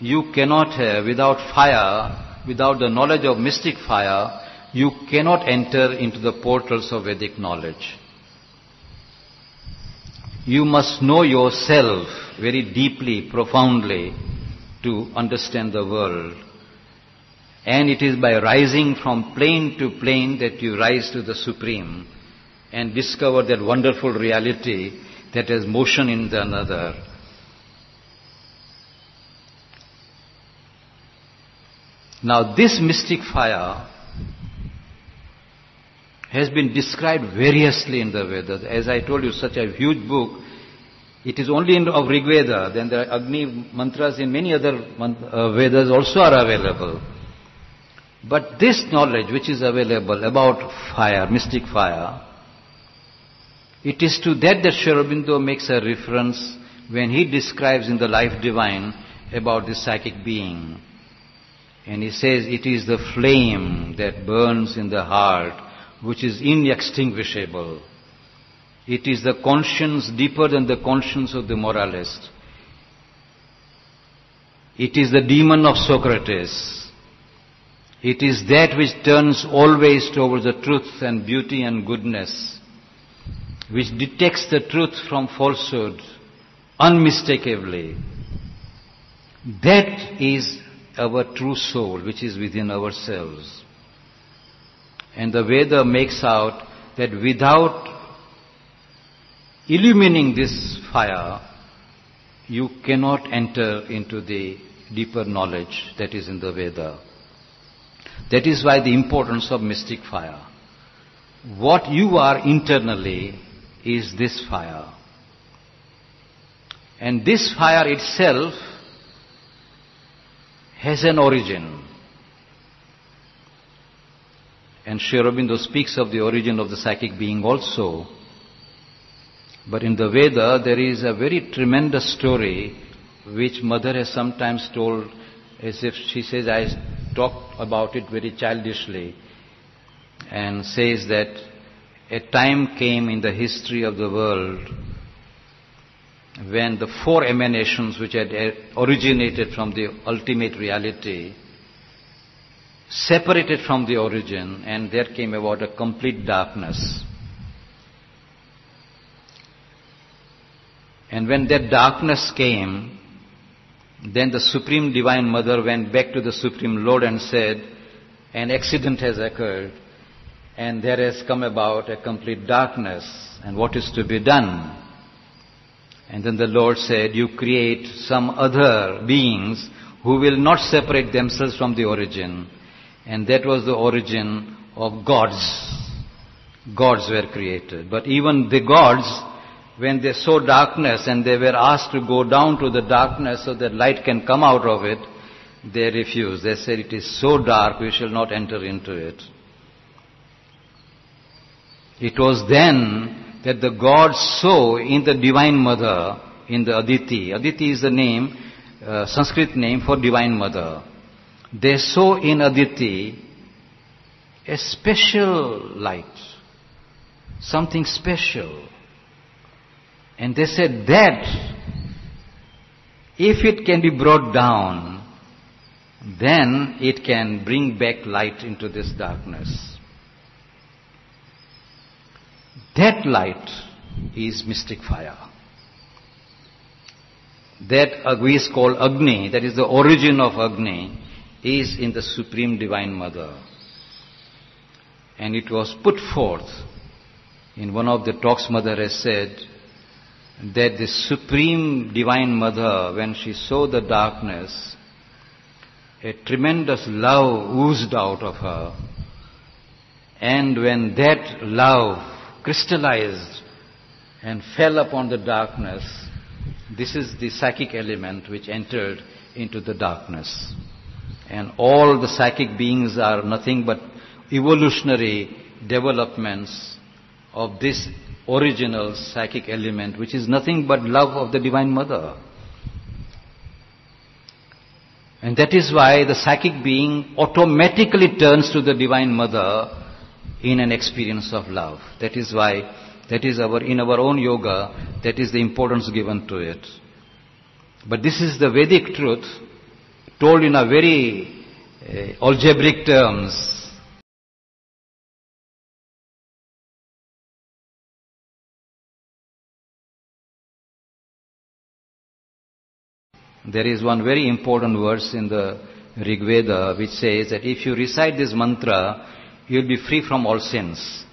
you cannot have, without fire, without the knowledge of mystic fire, you cannot enter into the portals of Vedic knowledge. You must know yourself very deeply, profoundly to understand the world. And it is by rising from plane to plane that you rise to the Supreme and discover that wonderful reality that has motion in the another. Now this mystic fire has been described variously in the Vedas. As I told you, such a huge book. It is only in of Rig Veda. Then are Agni mantras in many other uh, Vedas also are available. But this knowledge which is available about fire, mystic fire, it is to that that Sri Aurobindo makes a reference when he describes in the Life Divine about the psychic being. And he says it is the flame that burns in the heart which is inextinguishable. It is the conscience deeper than the conscience of the moralist. It is the demon of Socrates. It is that which turns always towards the truth and beauty and goodness, which detects the truth from falsehood unmistakably. That is our true soul, which is within ourselves. And the Veda makes out that without illumining this fire, you cannot enter into the deeper knowledge that is in the Veda. That is why the importance of mystic fire. What you are internally is this fire. And this fire itself has an origin. And Sri Aurobindo speaks of the origin of the psychic being also. But in the Veda, there is a very tremendous story which mother has sometimes told as if she says, I talked about it very childishly, and says that a time came in the history of the world when the four emanations which had originated from the ultimate reality separated from the origin and there came about a complete darkness. And when that darkness came, then the Supreme Divine Mother went back to the Supreme Lord and said, an accident has occurred and there has come about a complete darkness and what is to be done? And then the Lord said, you create some other beings who will not separate themselves from the origin. And that was the origin of gods. Gods were created. But even the gods when they saw darkness and they were asked to go down to the darkness so that light can come out of it, they refused. They said, it is so dark, we shall not enter into it. It was then that the gods saw in the Divine Mother, in the Aditi, Aditi is the name, uh, Sanskrit name for Divine Mother. They saw in Aditi a special light, something special. And they said that if it can be brought down, then it can bring back light into this darkness. That light is mystic fire. That we call Agni, that is the origin of Agni, is in the Supreme Divine Mother. And it was put forth in one of the talks Mother has said, that the Supreme Divine Mother, when she saw the darkness, a tremendous love oozed out of her. And when that love crystallized and fell upon the darkness, this is the psychic element which entered into the darkness. And all the psychic beings are nothing but evolutionary developments of this original psychic element, which is nothing but love of the Divine Mother. And that is why the psychic being automatically turns to the Divine Mother in an experience of love. That is why, that is our, in our own yoga, that is the importance given to it. But this is the Vedic truth told in a very uh, algebraic terms There is one very important verse in the Rig Veda which says that if you recite this mantra, you'll be free from all sins.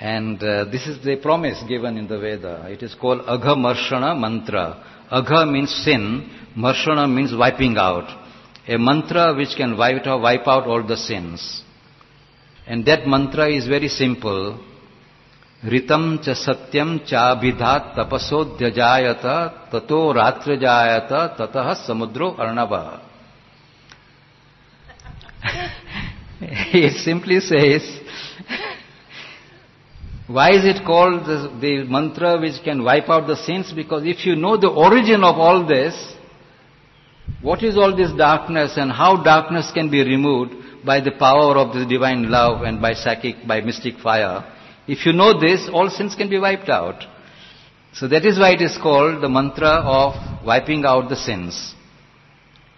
And uh, this is the promise given in the Veda. It is called Agha Marshana Mantra. Agha means sin, Marshana means wiping out. A mantra which can wipe out, wipe out all the sins. And that mantra is very simple. ऋतम च सत्यम चाभिधा तपसोध्यजायत ततो रात्रजायत ततः समुद्रो Arnav it simply says why is it called the, the mantra which can wipe out the sins because if you know the origin of all this what is all this darkness and how darkness can be removed by the power of the divine love and by psychic by mystic fire If you know this, all sins can be wiped out. So that is why it is called the mantra of wiping out the sins,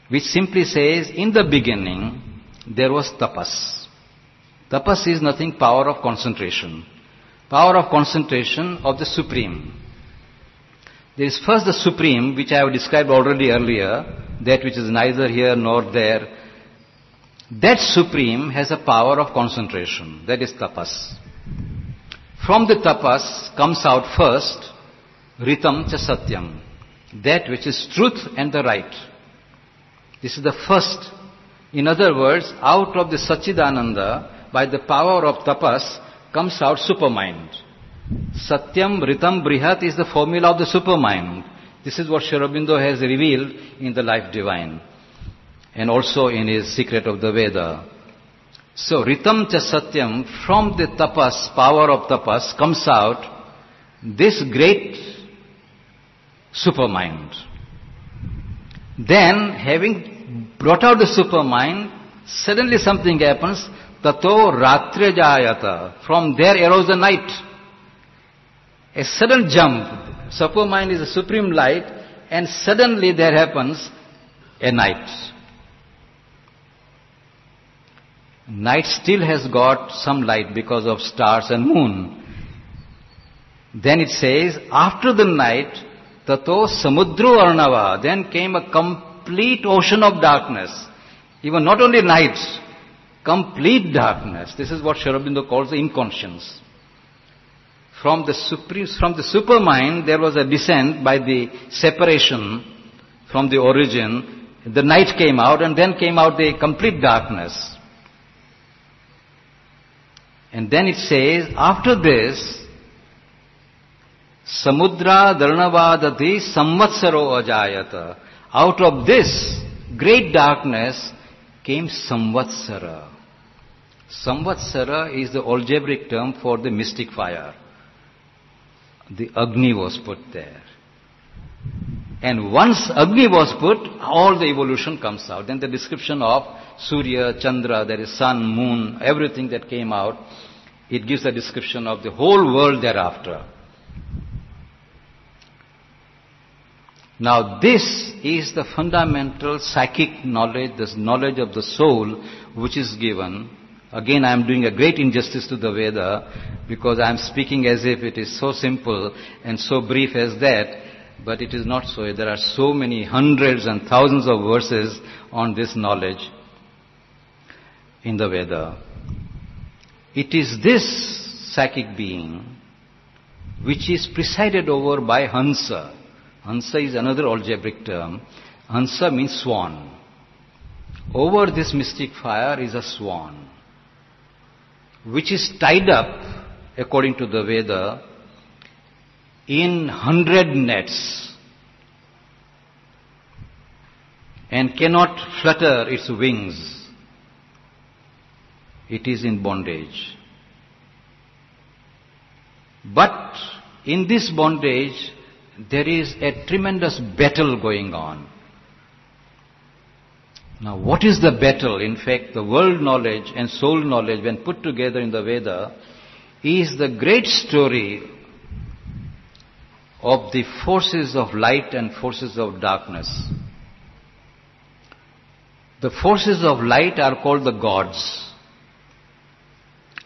which simply says, in the beginning, there was tapas. Tapas is nothing power of concentration. Power of concentration of the Supreme. There is first the Supreme, which I have described already earlier, that which is neither here nor there. That Supreme has a power of concentration. That is tapas. From the tapas comes out first ritam cha satyam, that which is truth and the right. This is the first. In other words, out of the Sachidananda, by the power of tapas, comes out supermind. Satyam Ritam Brihat is the formula of the supermind. This is what Sri Aurobindo has revealed in the Life Divine and also in his Secret of the Veda. So Ritam Cha Satyam, from the tapas, power of tapas, comes out this great supermind. Then, having brought out the supermind, suddenly something happens, tato ratre jayata. From there arose the night. A sudden jump. Supermind is a supreme light, and suddenly there happens a night. Night still has got some light because of stars and moon. Then it says, after the night, tato samudro arnava, then came a complete ocean of darkness. Even not only night, complete darkness. This is what Sri Aurobindo calls the inconscience. From the, supreme, from the supermind, there was a descent by the separation from the origin. The night came out, and then came out the complete darkness. And then it says, after this, Samudra Dharnavadati Samvatsaro Ajayata. Out of this great darkness came Samvatsara. Samvatsara is the algebraic term for the mystic fire. The Agni was put there. And once Agni was put, all the evolution comes out. Then the description of Surya, Chandra, there is sun, moon, everything that came out, it gives a description of the whole world thereafter. Now this is the fundamental psychic knowledge, this knowledge of the soul which is given. Again I am doing a great injustice to the Veda because I am speaking as if it is so simple and so brief as that, but it is not so. There are so many hundreds and thousands of verses on this knowledge in the Veda. It is this psychic being which is presided over by Hansa. Hansa is another algebraic term. Hansa means swan. Over this mystic fire is a swan, which is tied up, according to the Veda, in hundred nets and cannot flutter its wings. It is in bondage. But in this bondage, there is a tremendous battle going on. Now, what is the battle? In fact, the world knowledge and soul knowledge, when put together in the Veda, is the great story of the forces of light and forces of darkness. The forces of light are called the gods,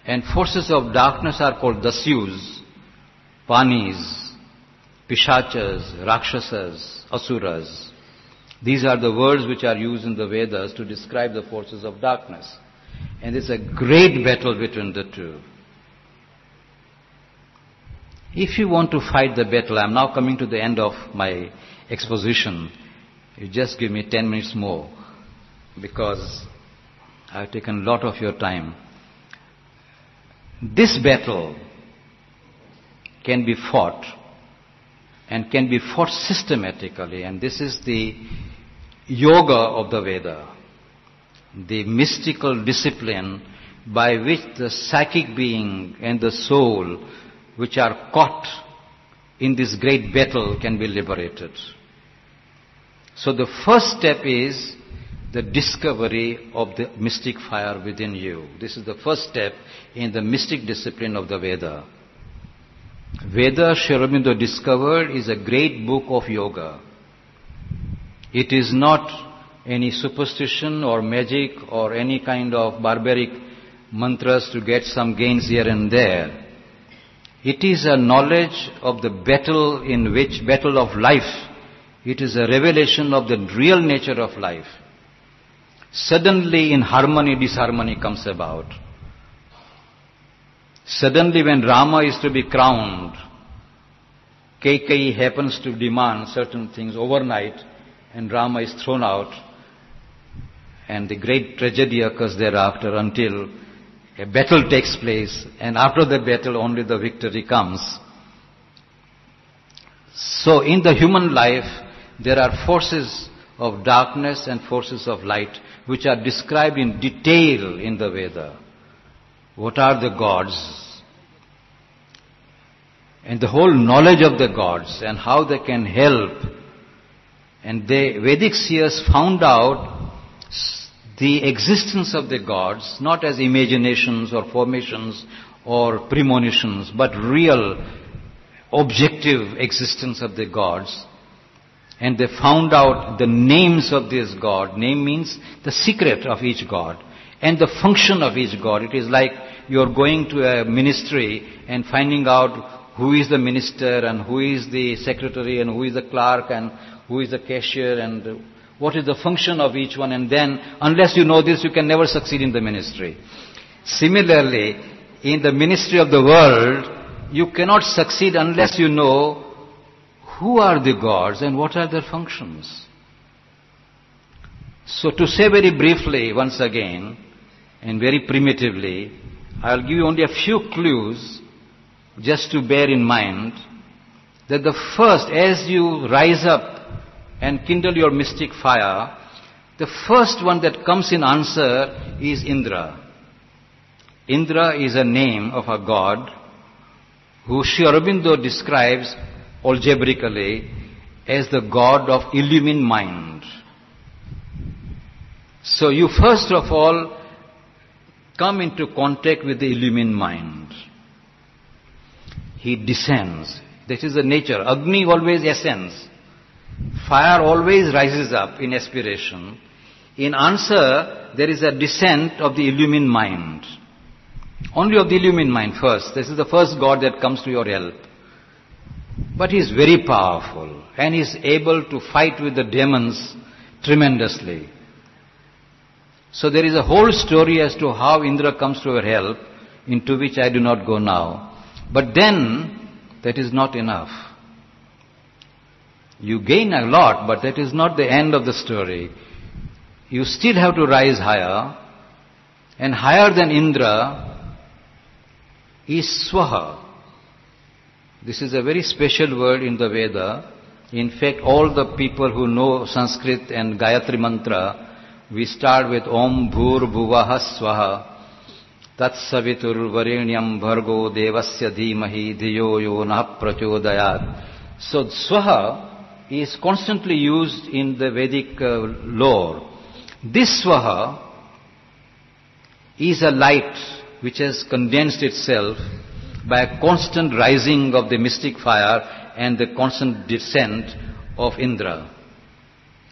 and forces of darkness are called dasyus, panis, Pishachas, Rakshasas, Asuras. These are the words which are used in the Vedas to describe the forces of darkness. And it's a great battle between the two. If you want to fight the battle, I'm now coming to the end of my exposition. You just give me 10 minutes more because I've taken a lot of your time. This battle can be fought and can be fought systematically. And this is the yoga of the Veda, the mystical discipline by which the psychic being and the soul, which are caught in this great battle, can be liberated. So the first step is the discovery of the mystic fire within you. This is the first step in the mystic discipline of the Veda. Veda Sri Aurobindo discovered is a great book of yoga. It is not any superstition or magic or any kind of barbaric mantras to get some gains here and there. It is a knowledge of the battle in which, battle of life. It is a revelation of the real nature of life. Suddenly in harmony, disharmony comes about. Suddenly when Rama is to be crowned, Kaikeyi happens to demand certain things overnight and Rama is thrown out and the great tragedy occurs thereafter until a battle takes place and after the battle only the victory comes. So in the human life there are forces of darkness and forces of light which are described in detail in the Veda. What are the gods? And the whole knowledge of the gods and how they can help. And the Vedic seers found out the existence of the gods, not as imaginations or formations or premonitions, but real objective existence of the gods. And they found out the names of this god. Name means the secret of each god and the function of each god. It is like you're going to a ministry and finding out who is the minister and who is the secretary and who is the clerk and who is the cashier and what is the function of each one? And then, unless you know this, you can never succeed in the ministry. Similarly, in the ministry of the world, you cannot succeed unless you know who are the gods and what are their functions. So to say very briefly, once again, and very primitively, I'll give you only a few clues just to bear in mind that the first, as you rise up and kindle your mystic fire, the first one that comes in answer is Indra. Indra is a name of a god who Sri Aurobindo describes algebraically as the god of illumined mind. So you first of all come into contact with the illumined mind. He descends. This is the nature. Agni always ascends. Fire always rises up in aspiration. In answer, there is a descent of the illumined mind. Only of the illumined mind first. This is the first God that comes to your help. But he is very powerful and he is able to fight with the demons tremendously. So there is a whole story as to how Indra comes to your help, into which I do not go now. But then, that is not enough. You gain a lot, but that is not the end of the story. You still have to rise higher, and higher than Indra is Swaha. This is a very special word in the Veda. In fact, all the people who know Sanskrit and Gayatri Mantra, we start with Om Bhur Bhuvaha Swaha. Tatsavitur Varenyam Bhargo Devasya Dhimahi Dhiyo Yo Nah Prachodayat. So Swaha is constantly used in the Vedic uh, lore. This Swaha is a light which has condensed itself by a constant rising of the mystic fire and the constant descent of Indra.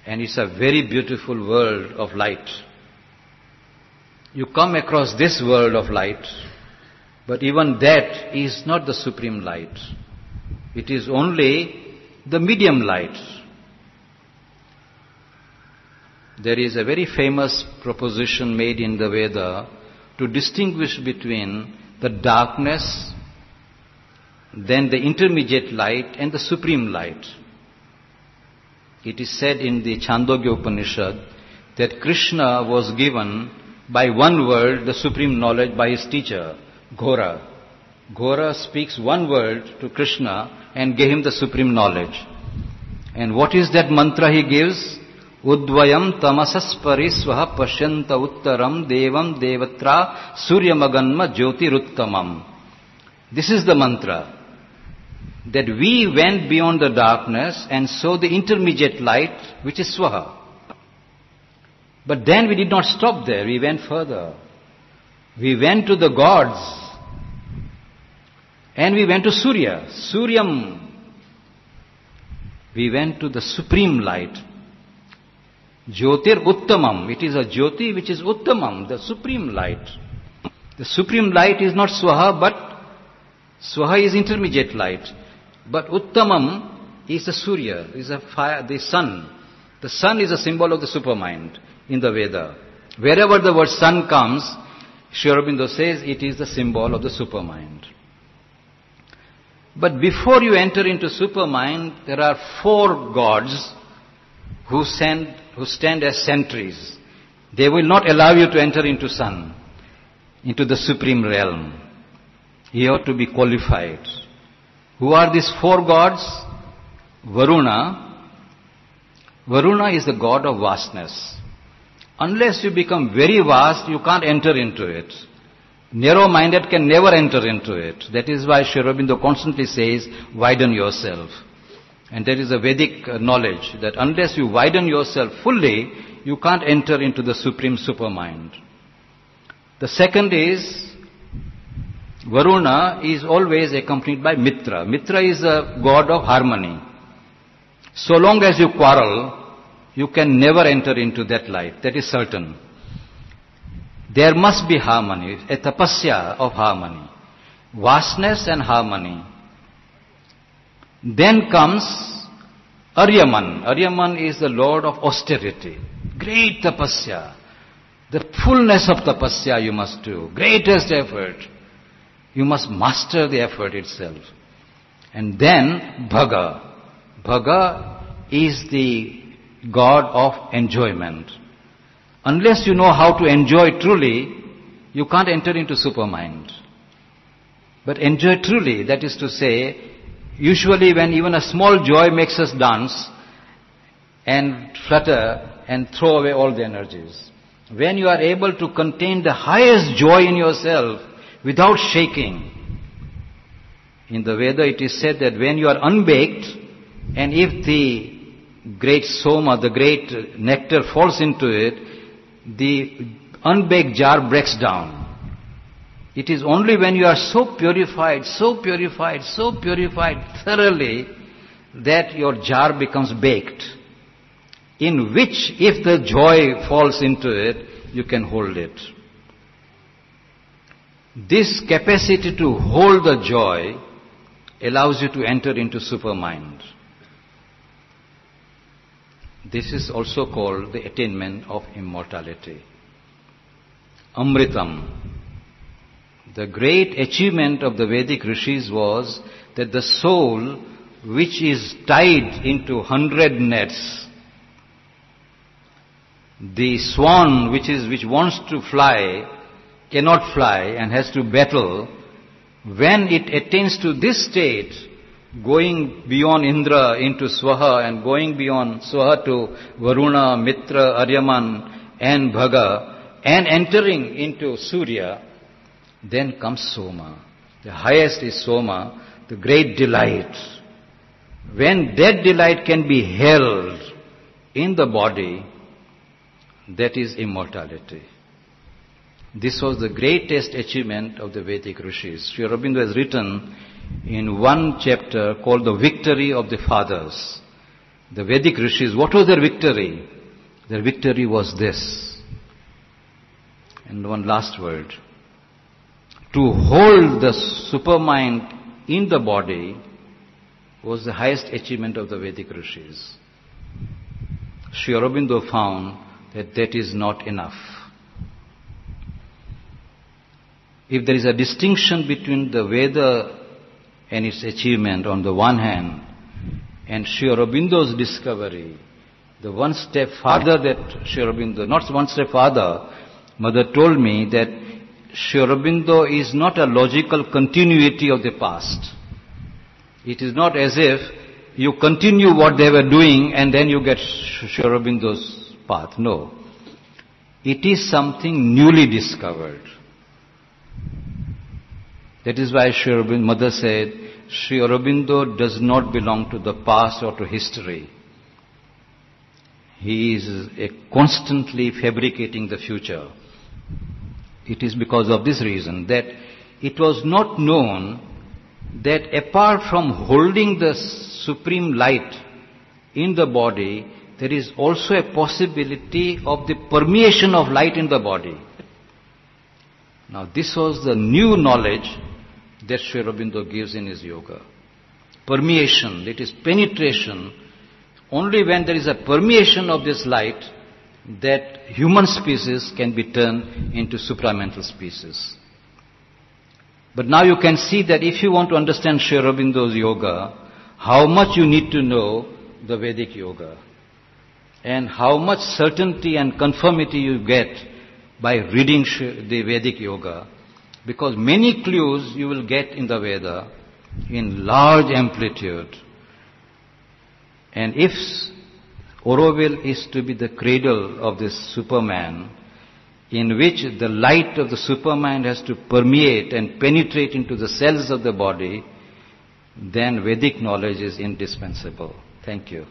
And it's a very beautiful world of light. You come across this world of light, but even that is not the supreme light. It is only the medium light. There is a very famous proposition made in the Veda to distinguish between the darkness, then the intermediate light, and the supreme light. It is said in the Chandogya Upanishad that Krishna was given by one word the supreme knowledge by his teacher, Ghora. Ghora speaks one word to Krishna and gave him the supreme knowledge. And what is that mantra he gives? Udvayam tamasaspari swaha pashyanta uttaram devam devatra suryamaganma jyotiruttamam. This is the mantra. That we went beyond the darkness and saw the intermediate light which is swaha. But then we did not stop there, we went further. We went to the gods. And we went to Surya, Suryam. We went to the supreme light. Jyotir Uttamam. It is a Jyoti which is Uttamam, the supreme light. The supreme light is not Swaha, but Swaha is intermediate light. But Uttamam is the Surya, is the fire, the sun. The sun is a symbol of the supermind in the Veda. Wherever the word sun comes, Sri Aurobindo says it is the symbol of the supermind. But before you enter into supermind, there are four gods who, send, who stand as sentries. They will not allow you to enter into sun, into the supreme realm. You have to be qualified. Who are these four gods? Varuna. Varuna is the god of vastness. Unless you become very vast, you can't enter into it. Narrow-minded can never enter into it. That is why Sri constantly says, widen yourself. And there is a Vedic uh, knowledge that unless you widen yourself fully, you can't enter into the supreme supermind. The second is, Varuna is always accompanied by Mitra. Mitra is a god of harmony. So long as you quarrel, you can never enter into that light. That is certain. There must be harmony, a tapasya of harmony, vastness and harmony. Then comes Aryaman. Aryaman is the lord of austerity. Great tapasya. The fullness of tapasya you must do. Greatest effort. You must master the effort itself. And then Bhaga. Bhaga is the God of enjoyment. Unless you know how to enjoy truly, you can't enter into supermind. But enjoy truly, that is to say, usually when even a small joy makes us dance and flutter and throw away all the energies. When you are able to contain the highest joy in yourself without shaking, in the Veda it is said that when you are unbaked, and if the great soma, the great nectar falls into it, the unbaked jar breaks down. It is only when you are so purified, so purified, so purified thoroughly that your jar becomes baked. In which, if the joy falls into it, you can hold it. This capacity to hold the joy allows you to enter into super supermind. This is also called the attainment of immortality. Amritam. The great achievement of the Vedic rishis was that the soul which is tied into hundred nets, the swan which is, which wants to fly, cannot fly and has to battle, when it attains to this state, going beyond Indra into Swaha and going beyond Swaha to Varuna, Mitra, Aryaman and Bhaga and entering into Surya, then comes Soma. The highest is Soma, the great delight. When that delight can be held in the body, that is immortality. This was the greatest achievement of the Vedic rishis. Sri Aurobindo has written in one chapter called The Victory of the Fathers. The Vedic rishis, what was their victory? Their victory was this. And one last word. To hold the supermind in the body was the highest achievement of the Vedic rishis. Sri Aurobindo found that that is not enough. If there is a distinction between the Veda and its achievement on the one hand, and Sri Aurobindo's discovery, the one step farther that Sri Aurobindo, not one step farther, mother told me that Sri Aurobindo is not a logical continuity of the past. It is not as if you continue what they were doing and then you get Sri Aurobindo's path. No. It is something newly discovered. That is why Sri mother said, Sri Aurobindo does not belong to the past or to history. he is constantly fabricating the future. It is because of this reason that it was not known that apart from holding the supreme light in the body, there is also a possibility of the permeation of light in the body. Now this was the new knowledge that Sri Aurobindo gives in his yoga. Permeation, that is penetration. Only when there is a permeation of this light that human species can be turned into supramental species. But now you can see that if you want to understand Sri Aurobindo's yoga, how much you need to know the Vedic yoga and how much certainty and conformity you get by reading the Vedic yoga because many clues you will get in the Veda in large amplitude. And if Auroville is to be the cradle of this Superman, in which the light of the Superman has to permeate and penetrate into the cells of the body, then Vedic knowledge is indispensable. Thank you.